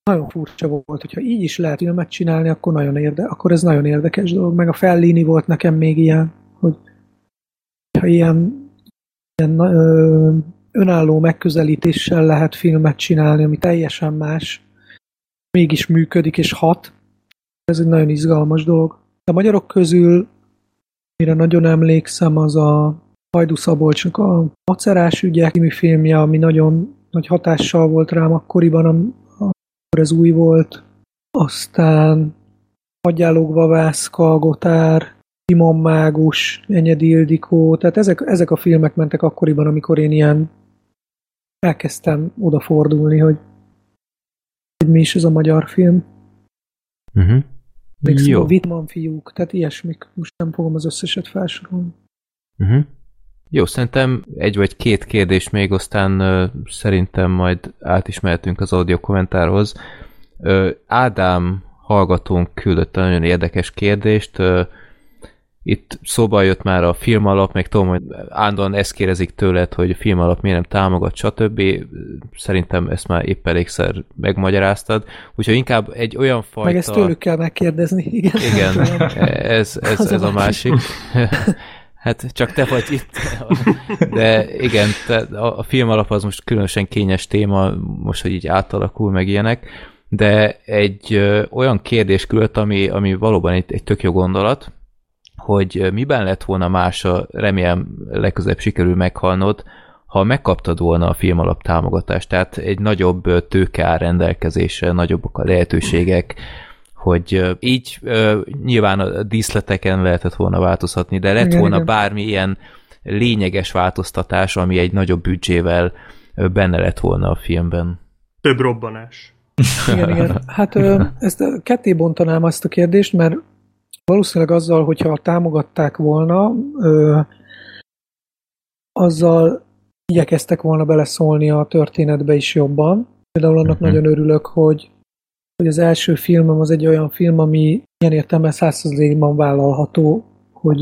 Speaker 3: nagyon furcsa volt, hogyha így is lehet filmet csinálni, akkor nagyon érde, akkor ez nagyon érdekes dolog. Meg a Fellini volt nekem még ilyen, hogy ha ilyen, ilyen ö, önálló megközelítéssel lehet filmet csinálni, ami teljesen más, mégis működik és hat. Ez egy nagyon izgalmas dolog. A magyarok közül, mire nagyon emlékszem, az a Hajdu Szabolcsnak a Macerás ügyek című filmje, ami nagyon nagy hatással volt rám akkoriban, amikor ez új volt. Aztán Hagyjálók Vavászka, Gotár, Simon Mágus, Enyedi Ildikó, tehát ezek, ezek a filmek mentek akkoriban, amikor én ilyen elkezdtem odafordulni, hogy, hogy mi is ez a magyar film.
Speaker 2: Uh-huh.
Speaker 3: Jó. Wittmann fiúk, tehát ilyesmik. Most nem fogom az összeset felsorolni.
Speaker 2: Uh-huh. Jó, szerintem egy vagy két kérdés még, aztán uh, szerintem majd át is mehetünk az audio kommentárhoz. Uh, Ádám hallgatónk küldött nagyon érdekes kérdést. Uh, itt szóba jött már a film alap, meg tudom, hogy állandóan ezt kérdezik tőled, hogy a film alap miért nem támogat, stb. Szerintem ezt már épp elégszer megmagyaráztad. Úgyhogy inkább egy olyan fajta...
Speaker 3: Meg ezt tőlük kell megkérdezni, igen.
Speaker 2: Igen, ez, ez, ez a másik. Hát csak te vagy itt. De igen, a, a film alap az most különösen kényes téma, most, hogy így átalakul, meg ilyenek, de egy olyan kérdés küldött, ami, ami valóban egy, egy tök jó gondolat, hogy miben lett volna más, a, remélem legközelebb sikerül meghalnod, ha megkaptad volna a film alap támogatást, tehát egy nagyobb tőke áll rendelkezésre, nagyobbak a lehetőségek, hogy így nyilván a díszleteken lehetett volna változhatni, de lett igen, volna igen. bármi ilyen lényeges változtatás, ami egy nagyobb büdzsével benne lett volna a filmben.
Speaker 5: Több robbanás.
Speaker 3: Igen, igen. Hát ezt ketté bontanám azt a kérdést, mert valószínűleg azzal, hogyha támogatták volna, azzal igyekeztek volna beleszólni a történetbe is jobban. Például annak uh-huh. nagyon örülök, hogy hogy az első filmem az egy olyan film, ami ilyen értelme százszerzékban vállalható, hogy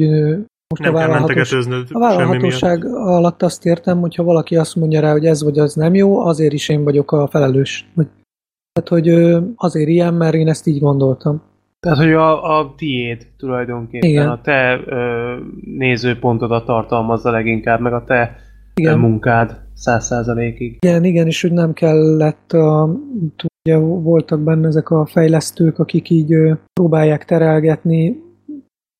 Speaker 3: most
Speaker 5: nem
Speaker 3: a,
Speaker 5: vállalhatós,
Speaker 3: a vállalhatóság alatt azt értem, hogyha valaki azt mondja rá, hogy ez vagy az nem jó, azért is én vagyok a felelős. Tehát, hogy azért ilyen, mert én ezt így gondoltam.
Speaker 4: Tehát, hogy a, a tiéd tulajdonképpen, Igen. a te ö, nézőpontodat tartalmazza leginkább, meg a te Igen. munkád száz százalékig.
Speaker 3: Igen, igen, és hogy nem kellett a, ugye voltak benne ezek a fejlesztők, akik így próbálják terelgetni,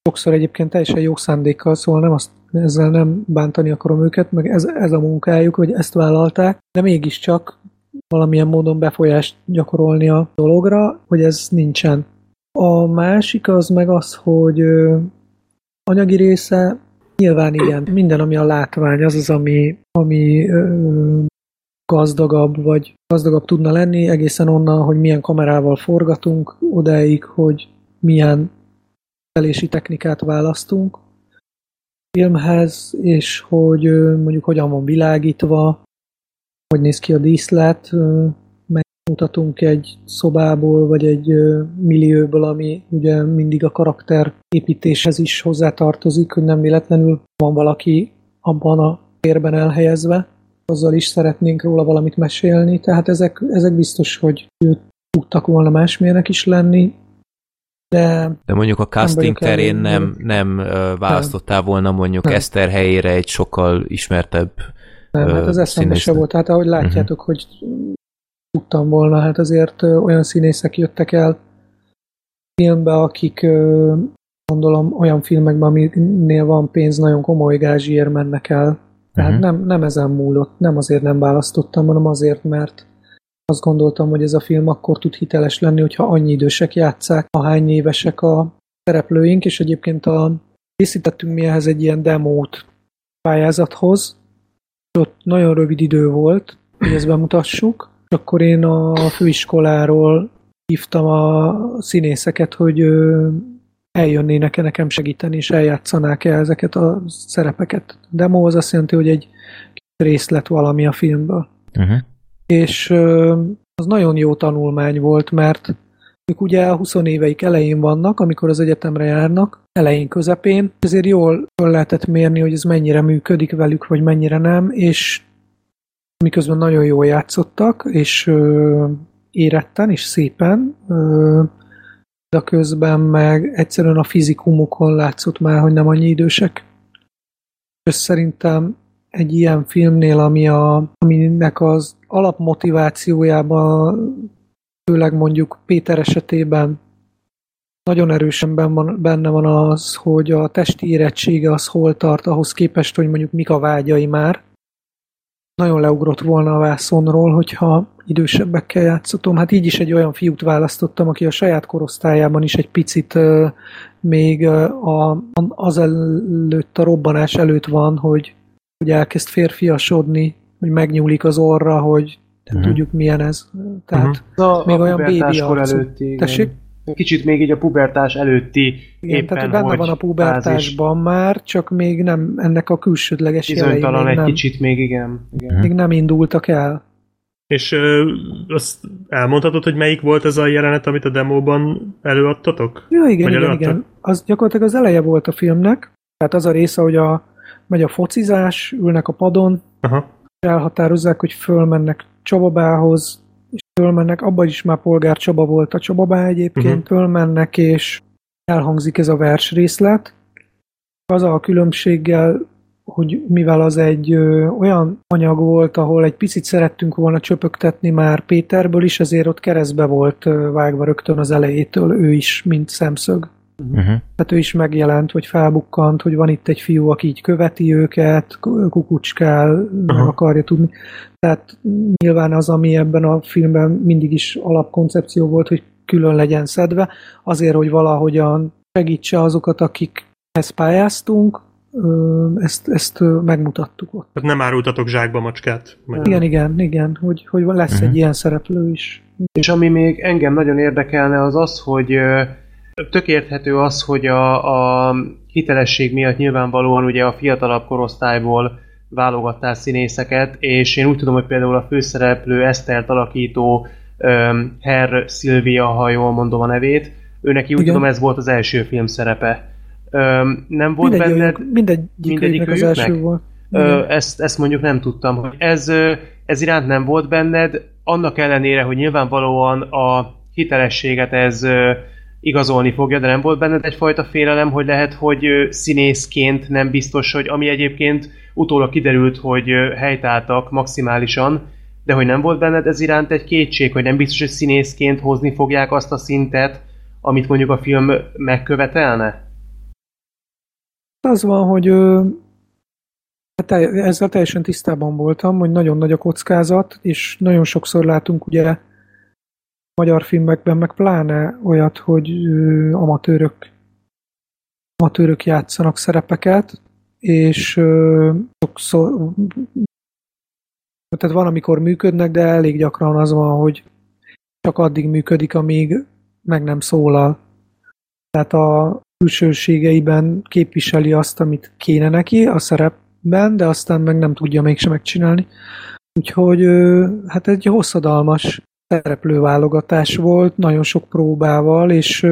Speaker 3: sokszor egyébként teljesen jó szándékkal, szóval nem azt, ezzel nem bántani akarom őket, meg ez, ez a munkájuk, hogy ezt vállalták, de mégiscsak valamilyen módon befolyást gyakorolni a dologra, hogy ez nincsen. A másik az meg az, hogy anyagi része nyilván igen, minden, ami a látvány, az az, ami, ami gazdagabb, vagy gazdagabb tudna lenni, egészen onnan, hogy milyen kamerával forgatunk, odáig, hogy milyen felési technikát választunk filmhez, és hogy mondjuk hogyan van világítva, hogy néz ki a díszlet, megmutatunk egy szobából, vagy egy millióból, ami ugye mindig a karakter építéshez is hozzátartozik, hogy nem véletlenül van valaki abban a térben elhelyezve azzal is szeretnénk róla valamit mesélni, tehát ezek, ezek biztos, hogy tudtak volna másmilyenek is lenni, de...
Speaker 2: De mondjuk a casting nem terén nem, nem választottál volna mondjuk nem. Eszter helyére egy sokkal ismertebb
Speaker 3: Nem, hát az eszembe se volt. Hát ahogy látjátok, uh-huh. hogy tudtam volna, hát azért olyan színészek jöttek el filmbe, akik gondolom olyan filmekben, aminél van pénz, nagyon komoly gázsiért mennek el tehát uh-huh. nem, nem ezen múlott, nem azért nem választottam, hanem azért, mert azt gondoltam, hogy ez a film akkor tud hiteles lenni, hogyha annyi idősek játszák, ahány évesek a szereplőink, és egyébként a, készítettünk mi ehhez egy ilyen demót pályázathoz, ott nagyon rövid idő volt, hogy ezt bemutassuk, és akkor én a főiskoláról hívtam a színészeket, hogy eljönnének-e nekem segíteni, és eljátszanák-e ezeket a szerepeket. Demo az azt jelenti, hogy egy részlet valami a filmből. Uh-huh. És az nagyon jó tanulmány volt, mert ők ugye a 20 éveik elején vannak, amikor az egyetemre járnak, elején, közepén, ezért jól föl lehetett mérni, hogy ez mennyire működik velük, vagy mennyire nem, és miközben nagyon jól játszottak, és ö, éretten és szépen, ö, de közben meg egyszerűen a fizikumukon látszott már, hogy nem annyi idősek. És szerintem egy ilyen filmnél, ami a, aminek az alapmotivációjában, főleg mondjuk Péter esetében nagyon erősen benne van, az, hogy a testi érettsége az hol tart ahhoz képest, hogy mondjuk mik a vágyai már. Nagyon leugrott volna a vászonról, hogyha idősebbekkel játszatom. Hát így is egy olyan fiút választottam, aki a saját korosztályában is egy picit uh, még uh, a, az előtt, a robbanás előtt van, hogy, hogy elkezd férfiasodni, hogy megnyúlik az orra, hogy nem uh-huh. tudjuk milyen ez. Tehát uh-huh. még olyan bébi. Előtti, Tessék?
Speaker 4: Kicsit még így a pubertás előtti
Speaker 3: Igen,
Speaker 4: éppen,
Speaker 3: tehát benne
Speaker 4: hogy
Speaker 3: van a pubertásban már, csak még nem ennek a külsődleges jelei
Speaker 4: Bizonytalan egy
Speaker 3: nem,
Speaker 4: kicsit még, igen. igen.
Speaker 3: még nem indultak el.
Speaker 5: És ö, azt elmondhatod, hogy melyik volt ez a jelenet, amit a demóban előadtatok?
Speaker 3: Ja, igen,
Speaker 5: Vagy
Speaker 3: igen,
Speaker 5: előadtak?
Speaker 3: igen. Az gyakorlatilag az eleje volt a filmnek, tehát az a része, hogy a, megy a focizás, ülnek a padon,
Speaker 5: Aha.
Speaker 3: és elhatározzák, hogy fölmennek Csababához, és fölmennek, abban is már polgár Csaba volt a Csababá egyébként, uh-huh. fölmennek, és elhangzik ez a versrészlet. Az a különbséggel, hogy mivel az egy ö, olyan anyag volt, ahol egy picit szerettünk volna csöpögtetni már Péterből is, ezért ott keresztbe volt ö, vágva rögtön az elejétől ő is, mint szemszög.
Speaker 2: Uh-huh.
Speaker 3: Tehát ő is megjelent, hogy felbukkant, hogy van itt egy fiú, aki így követi őket, ku- kukucskál, meg
Speaker 5: Aha.
Speaker 3: akarja tudni. Tehát nyilván az, ami ebben a filmben mindig is alapkoncepció volt, hogy külön legyen szedve, azért, hogy valahogyan segítse azokat, akikhez pályáztunk, ezt, ezt megmutattuk ott.
Speaker 5: Tehát nem árultatok zsákba macskát. Meg...
Speaker 3: Igen, igen, igen, hogy, hogy lesz
Speaker 2: Mhm.
Speaker 3: egy ilyen szereplő is.
Speaker 4: És ami még engem nagyon érdekelne, az az, hogy tök érthető az, hogy a, a hitelesség miatt nyilvánvalóan ugye a fiatalabb korosztályból válogattál színészeket, és én úgy tudom, hogy például a főszereplő Esztert alakító um, Herr Silvia, ha jól mondom a nevét, ő neki úgy
Speaker 3: Igen.
Speaker 4: tudom ez volt az első film szerepe. Um, nem volt benned...
Speaker 3: Mindegyikük, mindegyik
Speaker 4: mindegyikőjüknek?
Speaker 3: az első volt.
Speaker 4: Ö, ezt, ezt mondjuk nem tudtam, hogy ez, ez iránt nem volt benned, annak ellenére, hogy nyilvánvalóan a hitelességet ez igazolni fogja, de nem volt benned egyfajta félelem, hogy lehet, hogy színészként nem biztos, hogy ami egyébként utólag kiderült, hogy helytáltak maximálisan, de hogy nem volt benned ez iránt egy kétség, hogy nem biztos, hogy színészként hozni fogják azt a szintet, amit mondjuk a film megkövetelne?
Speaker 3: Az van, hogy hát ezzel teljesen tisztában voltam, hogy nagyon nagy a kockázat, és nagyon sokszor látunk ugye magyar filmekben, meg pláne olyat, hogy amatőrök, amatőrök játszanak szerepeket, és sokszor tehát van, amikor működnek, de elég gyakran az van, hogy csak addig működik, amíg meg nem szólal. Tehát a külsőségeiben képviseli azt, amit kéne neki a szerepben, de aztán meg nem tudja mégsem megcsinálni. Úgyhogy hát egy hosszadalmas szereplőválogatás volt, nagyon sok próbával, és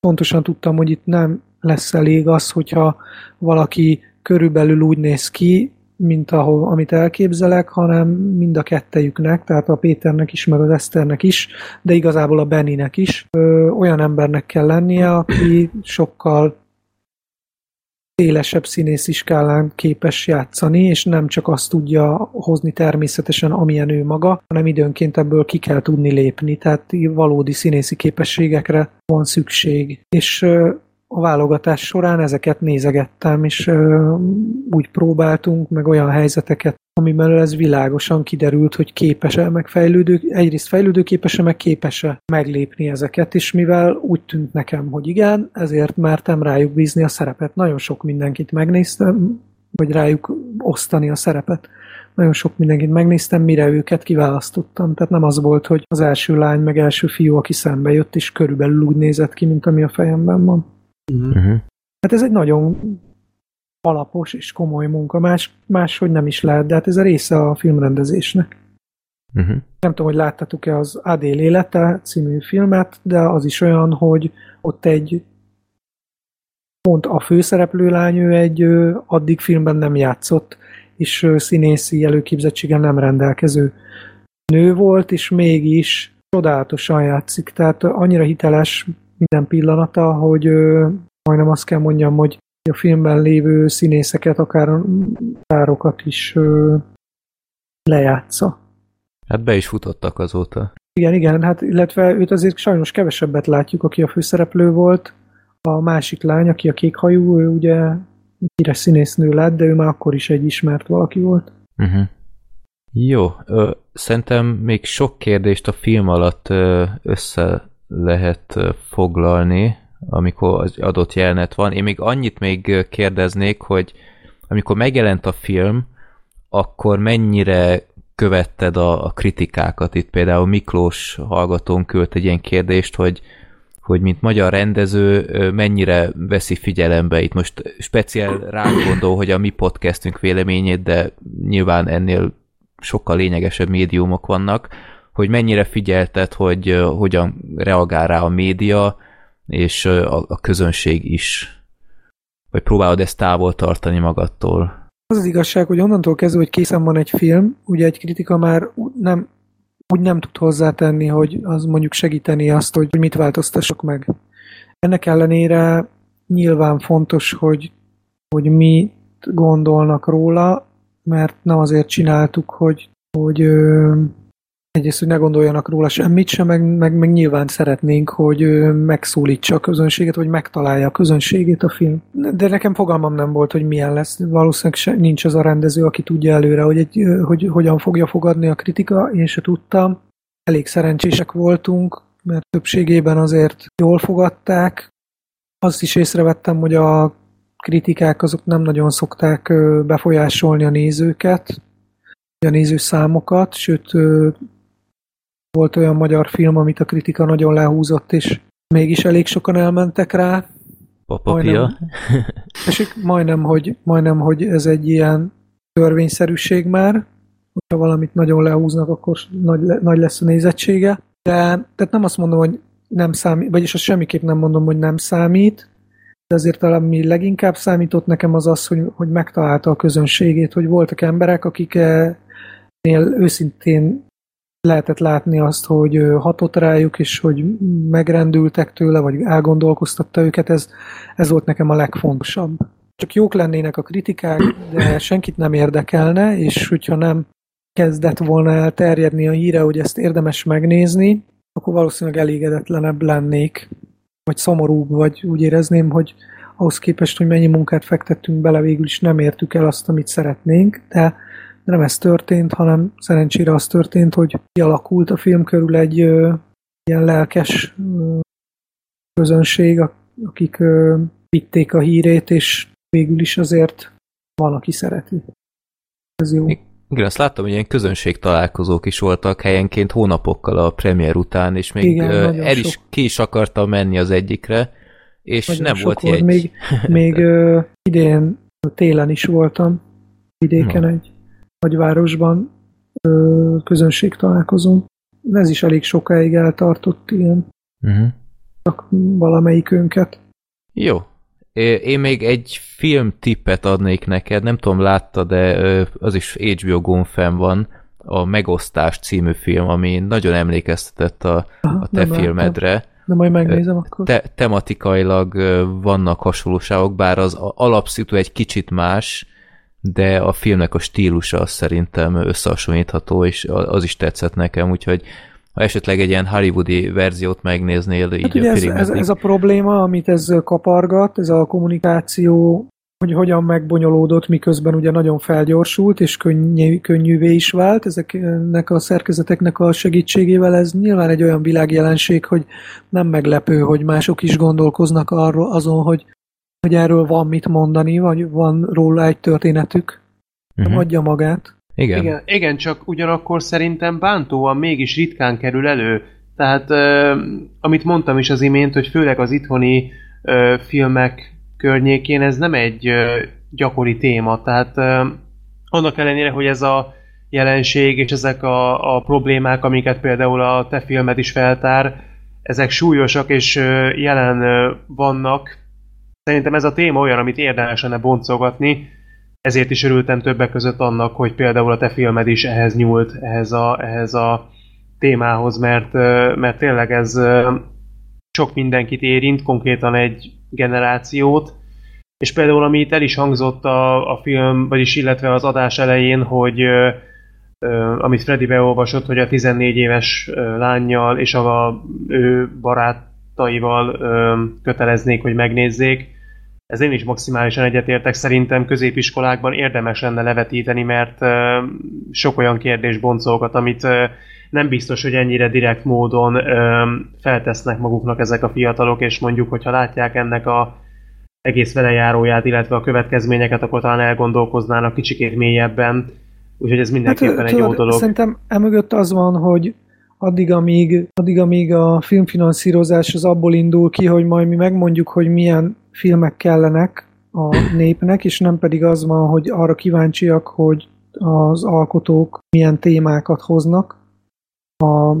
Speaker 3: pontosan tudtam, hogy itt nem lesz elég az, hogyha valaki körülbelül úgy néz ki, mint ahol, amit elképzelek, hanem mind a kettejüknek, tehát a Péternek is, meg az Eszternek is, de igazából a Benninek is. Ö, olyan embernek kell lennie, aki sokkal szélesebb színész skálán képes játszani, és nem csak azt tudja hozni természetesen, amilyen ő maga, hanem időnként ebből ki kell tudni lépni, tehát valódi színészi képességekre van szükség. És a válogatás során ezeket nézegettem, és úgy próbáltunk, meg olyan helyzeteket, amiben ez világosan kiderült, hogy képes-e, meg fejlődő, egyrészt fejlődőképes-e, meg képes-e meglépni ezeket, és mivel úgy tűnt nekem, hogy igen, ezért mertem rájuk bízni a szerepet. Nagyon sok mindenkit megnéztem, vagy rájuk osztani a szerepet. Nagyon sok mindenkit megnéztem, mire őket kiválasztottam. Tehát nem az volt, hogy az első lány, meg első fiú, aki szembe jött, és körülbelül úgy nézett ki, mint ami a fejemben van.
Speaker 2: Uh-huh.
Speaker 3: Hát ez egy nagyon alapos és komoly munka, más, máshogy nem is lehet, de hát ez a része a filmrendezésnek.
Speaker 2: Uh-huh.
Speaker 3: Nem tudom, hogy láttatok-e az Adél élete című filmet, de az is olyan, hogy ott egy pont a főszereplő lány, ő egy addig filmben nem játszott, és színészi előképzettséggel nem rendelkező nő volt, és mégis csodálatosan játszik, tehát annyira hiteles minden pillanata, hogy majdnem azt kell mondjam, hogy a filmben lévő színészeket, akár tárokat is ö, lejátsza.
Speaker 2: Hát be is futottak azóta.
Speaker 3: Igen, igen, hát illetve őt azért sajnos kevesebbet látjuk, aki a főszereplő volt. A másik lány, aki a kékhajú, ő ugye híres színésznő lett, de ő már akkor is egy ismert valaki volt.
Speaker 2: Uh-huh. Jó, ö, szerintem még sok kérdést a film alatt ö, össze lehet foglalni, amikor az adott jelenet van. Én még annyit még kérdeznék, hogy amikor megjelent a film, akkor mennyire követted a, a kritikákat? Itt például Miklós hallgatón küldte egy ilyen kérdést, hogy hogy mint magyar rendező mennyire veszi figyelembe, itt most speciál ránk gondol, hogy a mi podcastünk véleményét, de nyilván ennél sokkal lényegesebb médiumok vannak, hogy mennyire figyelted, hogy hogyan reagál rá a média, és a, a közönség is. Vagy próbálod ezt távol tartani magadtól?
Speaker 3: Az az igazság, hogy onnantól kezdve, hogy készen van egy film, ugye egy kritika már nem, úgy nem tud hozzátenni, hogy az mondjuk segíteni azt, hogy mit változtassak meg. Ennek ellenére nyilván fontos, hogy, hogy mit gondolnak róla, mert nem azért csináltuk, hogy, hogy egyrészt, hogy ne gondoljanak róla semmit sem, meg, meg, meg nyilván szeretnénk, hogy megszólítsa a közönséget, vagy megtalálja a közönségét a film. De nekem fogalmam nem volt, hogy milyen lesz. Valószínűleg se, nincs az a rendező, aki tudja előre, hogy, egy, hogy hogyan fogja fogadni a kritika. Én se tudtam. Elég szerencsések voltunk, mert többségében azért jól fogadták. Azt is észrevettem, hogy a kritikák azok nem nagyon szokták befolyásolni a nézőket, a nézőszámokat, sőt volt olyan magyar film, amit a kritika nagyon lehúzott, és mégis elég sokan elmentek rá.
Speaker 2: Papapia.
Speaker 3: Majdnem, majdnem, hogy, majdnem, hogy ez egy ilyen törvényszerűség már, hogyha valamit nagyon lehúznak, akkor nagy, nagy lesz a nézettsége. De tehát nem azt mondom, hogy nem számít, vagyis azt semmiképp nem mondom, hogy nem számít, de azért ami leginkább számított nekem az az, hogy, hogy megtalálta a közönségét, hogy voltak emberek, akiknél őszintén lehetett látni azt, hogy hatott rájuk, és hogy megrendültek tőle, vagy elgondolkoztatta őket, ez, ez volt nekem a legfontosabb. Csak jók lennének a kritikák, de senkit nem érdekelne, és hogyha nem kezdett volna el terjedni a híre, hogy ezt érdemes megnézni, akkor valószínűleg elégedetlenebb lennék, vagy szomorúbb, vagy úgy érezném, hogy ahhoz képest, hogy mennyi munkát fektettünk bele, végül is nem értük el azt, amit szeretnénk, de de nem ez történt, hanem szerencsére az történt, hogy kialakult a film körül egy ö, ilyen lelkes ö, közönség, akik ö, vitték a hírét, és végül is azért van, aki szereti. Ez jó.
Speaker 2: Igen, azt láttam, hogy ilyen közönség találkozók is voltak helyenként hónapokkal a premier után, és még Igen, el is sok. ki is akartam menni az egyikre, és nagyon nem volt jegy.
Speaker 3: Még, még idén télen is voltam vidéken egy nagyvárosban közönség találkozunk. Ez is elég sokáig eltartott ilyen. Uh-huh. Csak valamelyikünket.
Speaker 2: Jó. Én még egy film tippet adnék neked, nem tudom látta, de az is HBO Gonfen van, a Megosztás című film, ami nagyon emlékeztetett a, Aha, a te filmedre. Láttam.
Speaker 3: De majd megnézem akkor.
Speaker 2: Te, tematikailag vannak hasonlóságok, bár az alapszitu egy kicsit más, de a filmnek a stílusa az szerintem összehasonlítható, és az is tetszett nekem, úgyhogy ha esetleg egy ilyen hollywoodi verziót megnéznél, hát így
Speaker 3: ugye ez, ez, ez a probléma, amit ez kapargat, ez a kommunikáció, hogy hogyan megbonyolódott, miközben ugye nagyon felgyorsult, és könnyű, könnyűvé is vált ezeknek a szerkezeteknek a segítségével. Ez nyilván egy olyan világjelenség, hogy nem meglepő, hogy mások is gondolkoznak arról azon, hogy hogy erről van mit mondani, vagy van róla egy történetük, uh-huh. adja magát.
Speaker 4: Igen. igen. Igen, csak ugyanakkor szerintem bántóan mégis ritkán kerül elő. Tehát, euh, amit mondtam is az imént, hogy főleg az itthoni euh, filmek környékén ez nem egy euh, gyakori téma. Tehát euh, annak ellenére, hogy ez a jelenség és ezek a, a problémák, amiket például a te filmed is feltár, ezek súlyosak és jelen vannak, Szerintem ez a téma olyan, amit érdemes lenne boncolgatni, ezért is örültem többek között annak, hogy például a te filmed is ehhez nyúlt, ehhez a, ehhez a témához, mert, mert tényleg ez sok mindenkit érint, konkrétan egy generációt, és például ami itt el is hangzott a, a film, vagyis illetve az adás elején, hogy amit Freddy beolvasott, hogy a 14 éves lányjal és a ő barátaival köteleznék, hogy megnézzék, ez én is maximálisan egyetértek, szerintem középiskolákban érdemes lenne levetíteni, mert sok olyan kérdés boncolgat, amit nem biztos, hogy ennyire direkt módon feltesznek maguknak ezek a fiatalok, és mondjuk, hogyha látják ennek a egész velejáróját, illetve a következményeket, akkor talán elgondolkoznának kicsikét mélyebben, úgyhogy ez mindenképpen hát, egy jó dolog.
Speaker 3: Szerintem emögött az van, hogy addig amíg, addig, amíg a filmfinanszírozás az abból indul ki, hogy majd mi megmondjuk, hogy milyen filmek kellenek a népnek, és nem pedig az van, hogy arra kíváncsiak, hogy az alkotók milyen témákat hoznak a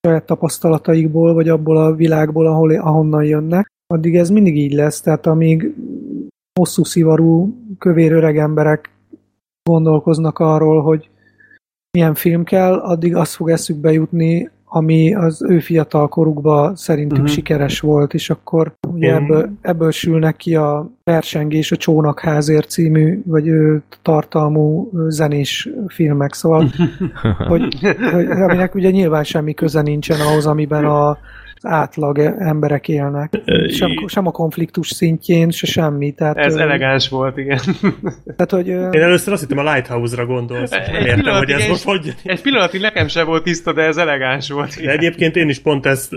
Speaker 3: saját tapasztalataikból, vagy abból a világból, ahol, ahonnan jönnek, addig ez mindig így lesz. Tehát amíg hosszú szivarú, kövér öreg emberek gondolkoznak arról, hogy milyen film kell, addig az fog eszükbe jutni, ami az ő fiatal korukban szerintük uh-huh. sikeres volt, és akkor ugye uh-huh. ebből, ebből sülnek ki a versengés, a Csónakházért című, vagy ő, tartalmú zenés filmek, szóval, hogy, hogy, aminek ugye nyilván semmi köze nincsen ahhoz, amiben a átlag emberek élnek. Sem, sem a konfliktus szintjén, se semmi. Tehát,
Speaker 4: ez elegáns volt, igen.
Speaker 5: Tehát, hogy, Én először azt hittem a Lighthouse-ra gondolsz. Nem értem, hogy ez most hogy...
Speaker 4: Egy pillanatig nekem sem volt tiszta, de ez elegáns volt.
Speaker 5: Igen. De egyébként én is pont ezt,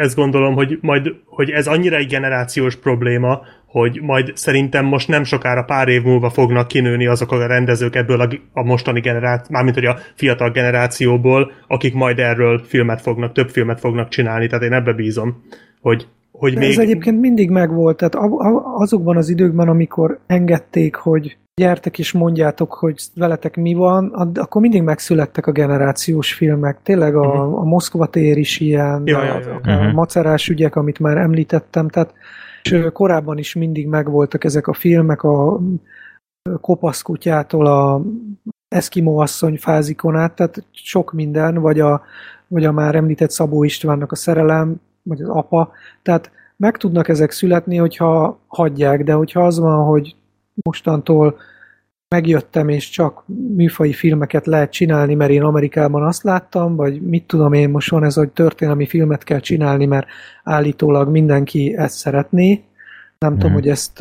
Speaker 5: ezt gondolom, hogy, majd, hogy ez annyira egy generációs probléma, hogy majd szerintem most nem sokára pár év múlva fognak kinőni azok a rendezők ebből a, a mostani generáció, mármint hogy a fiatal generációból, akik majd erről filmet fognak, több filmet fognak csinálni, tehát én ebbe bízom, hogy, hogy még...
Speaker 3: Ez egyébként mindig megvolt, tehát azokban az időkben, amikor engedték, hogy gyertek és mondjátok, hogy veletek mi van, akkor mindig megszülettek a generációs filmek. Tényleg a, uh-huh. a Moszkva tér is ilyen, ja, a, ja, ja. a uh-huh. macerás ügyek, amit már említettem, tehát és korábban is mindig megvoltak ezek a filmek, a kopaszkutyától a Eskimo asszony fázikon át, tehát sok minden, vagy a, vagy a már említett Szabó Istvánnak a szerelem, vagy az apa, tehát meg tudnak ezek születni, hogyha hagyják, de hogyha az van, hogy mostantól megjöttem, és csak műfai filmeket lehet csinálni, mert én Amerikában azt láttam, vagy mit tudom én, most van ez, hogy történelmi filmet kell csinálni, mert állítólag mindenki ezt szeretné. Nem mm. tudom, mhm. hogy ezt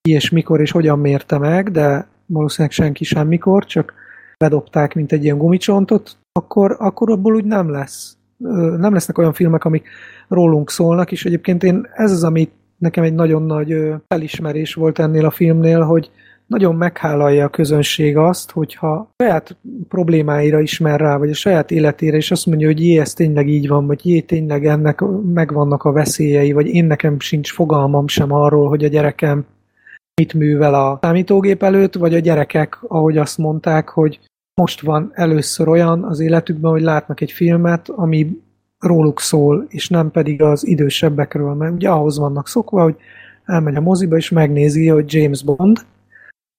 Speaker 3: ki és mikor és hogyan mérte meg, de valószínűleg senki semmikor, csak bedobták, mint egy ilyen gumicsontot, akkor, akkor abból úgy nem lesz. Nem lesznek olyan filmek, amik rólunk szólnak, és egyébként én ez az, ami nekem egy nagyon nagy felismerés volt ennél a filmnél, hogy nagyon meghálálja a közönség azt, hogyha saját problémáira ismer rá, vagy a saját életére, és azt mondja, hogy jé, ez tényleg így van, vagy jé, tényleg ennek megvannak a veszélyei, vagy én nekem sincs fogalmam sem arról, hogy a gyerekem mit művel a számítógép előtt, vagy a gyerekek, ahogy azt mondták, hogy most van először olyan az életükben, hogy látnak egy filmet, ami róluk szól, és nem pedig az idősebbekről, mert ugye ahhoz vannak szokva, hogy elmegy a moziba, és megnézi, hogy James Bond,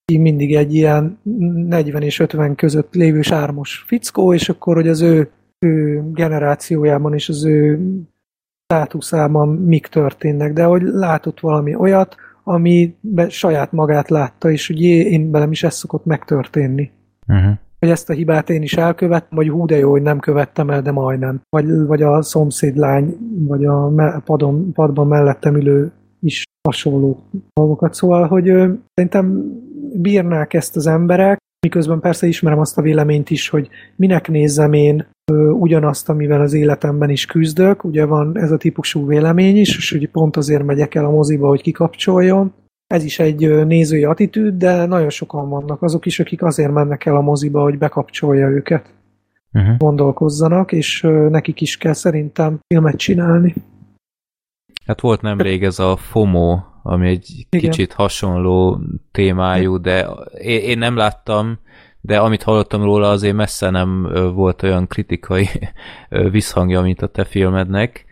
Speaker 3: mindig egy ilyen 40 és 50 között lévő sármos fickó, és akkor, hogy az ő, ő generációjában és az ő státuszában mik történnek, de hogy látott valami olyat, ami saját magát látta, és jé, én velem is ez szokott megtörténni. Uh-huh. Hogy ezt a hibát én is elkövettem, vagy hú, de jó, hogy nem követtem el, de majdnem. Vagy, vagy a szomszédlány, vagy a padon, padban mellettem ülő is hasonló dolgokat. Szóval, hogy ö, szerintem bírnák ezt az emberek, miközben persze ismerem azt a véleményt is, hogy minek nézzem én ö, ugyanazt, amivel az életemben is küzdök. Ugye van ez a típusú vélemény is, és hogy pont azért megyek el a moziba, hogy kikapcsoljon. Ez is egy nézői attitűd, de nagyon sokan vannak azok is, akik azért mennek el a moziba, hogy bekapcsolja őket. Uh-huh. Gondolkozzanak, és nekik is kell szerintem filmet csinálni.
Speaker 2: Hát volt nemrég ez a FOMO, ami egy Igen. kicsit hasonló témájú, de én, én nem láttam, de amit hallottam róla, azért messze nem volt olyan kritikai visszhangja, mint a te filmednek.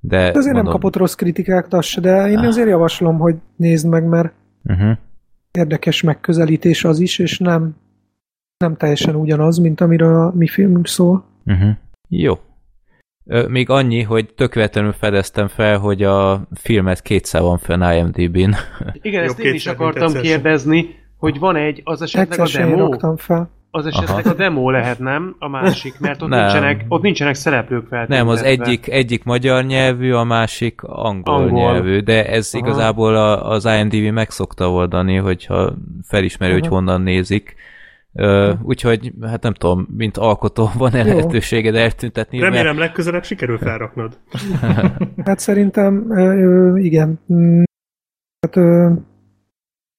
Speaker 2: De
Speaker 3: azért mondom... nem kapott rossz kritikákat, de én azért javaslom, hogy nézd meg, mert uh-huh. érdekes megközelítés az is, és nem, nem teljesen ugyanaz, mint amiről a mi filmünk szól.
Speaker 2: Uh-huh. Jó, még annyi, hogy tökéletlenül fedeztem fel, hogy a filmet kétszer van fenn IMDb-n.
Speaker 4: Igen, ezt én is akartam kérdezni, hogy van egy, az esetleg a demo?
Speaker 3: fel.
Speaker 4: Az esetleg Aha. a demo lehet, nem? A másik, mert ott, nem. nincsenek, ott nincsenek szereplők fel.
Speaker 2: Nem, az egyik, egyik magyar nyelvű, a másik angol, angol. nyelvű, de ez Aha. igazából a, az IMDb meg szokta oldani, hogyha felismeri, Aha. hogy honnan nézik Úgyhogy, hát nem tudom, mint alkotó van-e lehetőséged eltüntetni.
Speaker 5: Remélem mert... legközelebb sikerül felraknod.
Speaker 3: hát szerintem igen. Hát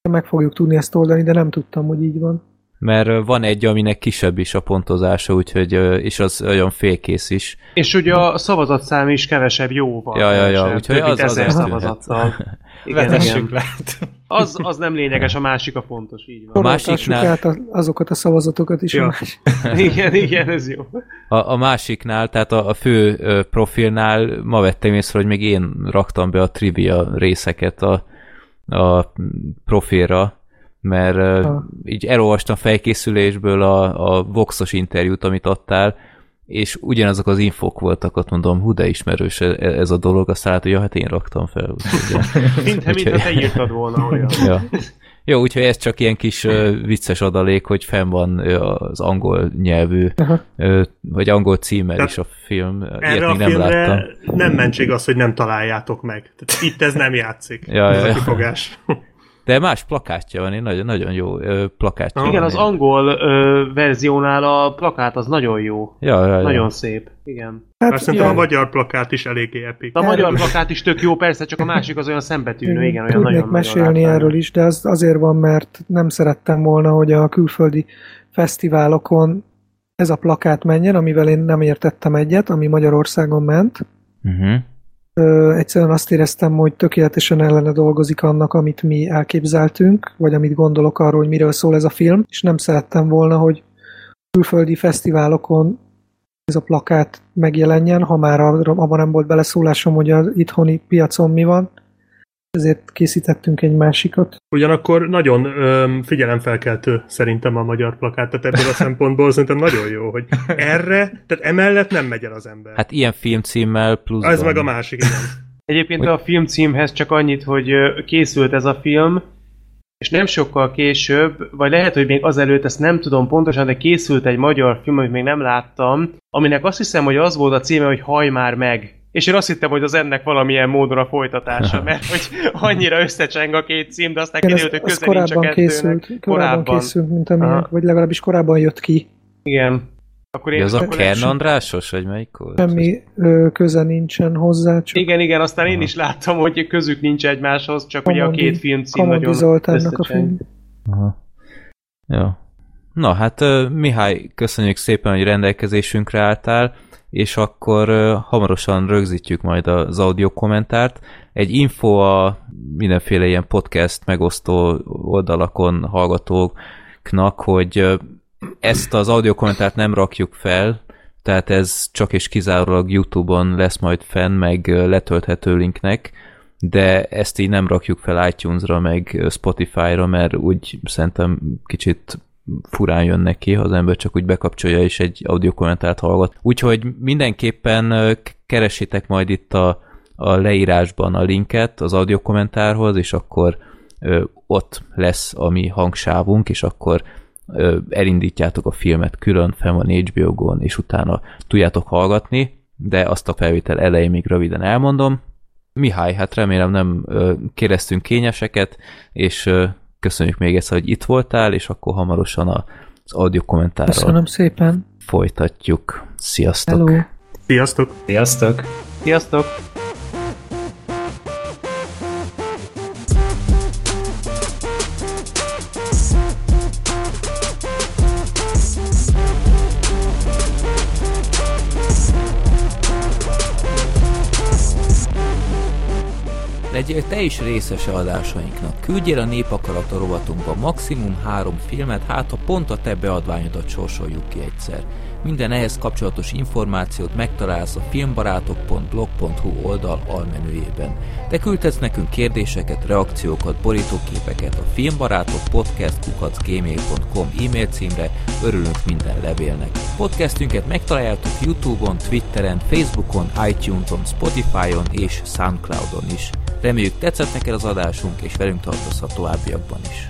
Speaker 3: meg fogjuk tudni ezt oldani, de nem tudtam, hogy így van.
Speaker 2: Mert van egy, aminek kisebb is a pontozása, úgyhogy, és az olyan félkész is.
Speaker 4: És ugye a szavazatszám is kevesebb jóval.
Speaker 2: Ja, ja, ja, úgyhogy az, az
Speaker 4: ezer szavazattal.
Speaker 1: Igen, igen.
Speaker 4: Az, az nem lényeges, a másik a fontos, így van.
Speaker 3: A másiknál... át azokat a szavazatokat is. Ja.
Speaker 4: igen, igen, ez jó.
Speaker 2: A, a másiknál, tehát a, a fő profilnál ma vettem észre, hogy még én raktam be a trivia részeket a, a profilra, mert ha. így elolvastam felkészülésből a, a Voxos interjút, amit adtál, és ugyanazok az infok voltak, ott mondom, hú, de ismerős e, ez a dolog, aztán hát, hogy ja, hát én raktam fel.
Speaker 4: Mintha, mintha te írtad volna olyan. ja.
Speaker 2: Jó, úgyhogy ez csak ilyen kis uh, vicces adalék, hogy fenn van az angol nyelvű, uh, vagy angol címmel Tehát is a film.
Speaker 5: Erre Ilyet a még nem láttam. nem mentség az, hogy nem találjátok meg. Tehát itt ez nem játszik. Ja, ez ja, a kifogás.
Speaker 2: De más plakátja van, nagyon, nagyon jó ö, plakátja
Speaker 4: Igen, van az én. angol ö, verziónál a plakát az nagyon jó.
Speaker 2: Ja, ja, ja.
Speaker 4: Nagyon szép, igen.
Speaker 5: Hát, szerintem a magyar plakát is eléggé epik.
Speaker 4: A magyar plakát is tök jó, persze, csak a másik az olyan szembetűnő, igen, olyan
Speaker 3: Tudnék
Speaker 4: nagyon
Speaker 3: mesélni nagyon erről is, de az azért van, mert nem szerettem volna, hogy a külföldi fesztiválokon ez a plakát menjen, amivel én nem értettem egyet, ami Magyarországon ment. Uh-huh Ö, egyszerűen azt éreztem, hogy tökéletesen ellene dolgozik annak, amit mi elképzeltünk, vagy amit gondolok arról, hogy miről szól ez a film, és nem szerettem volna, hogy külföldi fesztiválokon ez a plakát megjelenjen, ha már abban nem volt beleszólásom, hogy az itthoni piacon mi van, ezért készítettünk egy másikat.
Speaker 5: Ugyanakkor nagyon öm, figyelemfelkeltő szerintem a magyar plakát, tehát ebből a szempontból szerintem nagyon jó, hogy erre, tehát emellett nem megy el az ember.
Speaker 2: Hát ilyen filmcímmel plusz.
Speaker 5: Ez meg a másik, igen.
Speaker 4: Egyébként hogy... a filmcímhez csak annyit, hogy készült ez a film, és nem sokkal később, vagy lehet, hogy még azelőtt, ezt nem tudom pontosan, de készült egy magyar film, amit még nem láttam, aminek azt hiszem, hogy az volt a címe, hogy Haj már meg és én azt hittem, hogy az ennek valamilyen módon a folytatása, mert hogy annyira összecseng a két cím, de aztán kiderült, hogy köze nincs a
Speaker 3: készült, korábban, korábban készült, mint amilyen, vagy legalábbis korábban jött ki.
Speaker 4: Igen.
Speaker 2: Akkor én, az a Kern Andrásos, vagy melyik volt?
Speaker 3: Semmi ö, köze nincsen hozzá.
Speaker 4: Csak... Igen, igen, aztán Aha. én is láttam, hogy közük nincs egymáshoz, csak Kamondi, ugye a két film cím
Speaker 3: nagyon Zoltánnak a film.
Speaker 2: Aha. Jó. Na hát Mihály, köszönjük szépen, hogy rendelkezésünkre álltál és akkor hamarosan rögzítjük majd az audio kommentárt. Egy info a mindenféle ilyen podcast megosztó oldalakon hallgatóknak, hogy ezt az audio kommentárt nem rakjuk fel, tehát ez csak és kizárólag YouTube-on lesz majd fenn, meg letölthető linknek, de ezt így nem rakjuk fel iTunes-ra, meg Spotify-ra, mert úgy szerintem kicsit furán jön neki, ha az ember csak úgy bekapcsolja és egy audio kommentárt hallgat. Úgyhogy mindenképpen keresitek majd itt a, a leírásban a linket az audio kommentárhoz, és akkor ö, ott lesz a mi hangsávunk, és akkor ö, elindítjátok a filmet külön, fel van HBO-gon, és utána tudjátok hallgatni, de azt a felvétel elején még röviden elmondom. Mihály, hát remélem nem kérdeztünk kényeseket, és köszönjük még egyszer, hogy itt voltál, és akkor hamarosan az audio kommentárral
Speaker 3: Köszönöm szépen.
Speaker 2: folytatjuk. Sziasztok!
Speaker 3: Hello.
Speaker 5: Sziasztok!
Speaker 1: Sziasztok!
Speaker 4: Sziasztok!
Speaker 2: Legyél te is részese adásainknak. Küldjél a Népakarata rovatunkba maximum három filmet, hát ha pont a te beadványodat sorsoljuk ki egyszer. Minden ehhez kapcsolatos információt megtalálsz a filmbarátok.blog.hu oldal almenüjében. Te küldhetsz nekünk kérdéseket, reakciókat, borítóképeket a filmbarátok podcast.gmail.com e-mail címre, örülünk minden levélnek. Podcastünket megtaláljátok Youtube-on, Twitteren, Facebookon, iTunes-on, Spotify-on és Soundcloud-on is. Reméljük tetszett neked az adásunk, és velünk tartozhat továbbiakban is.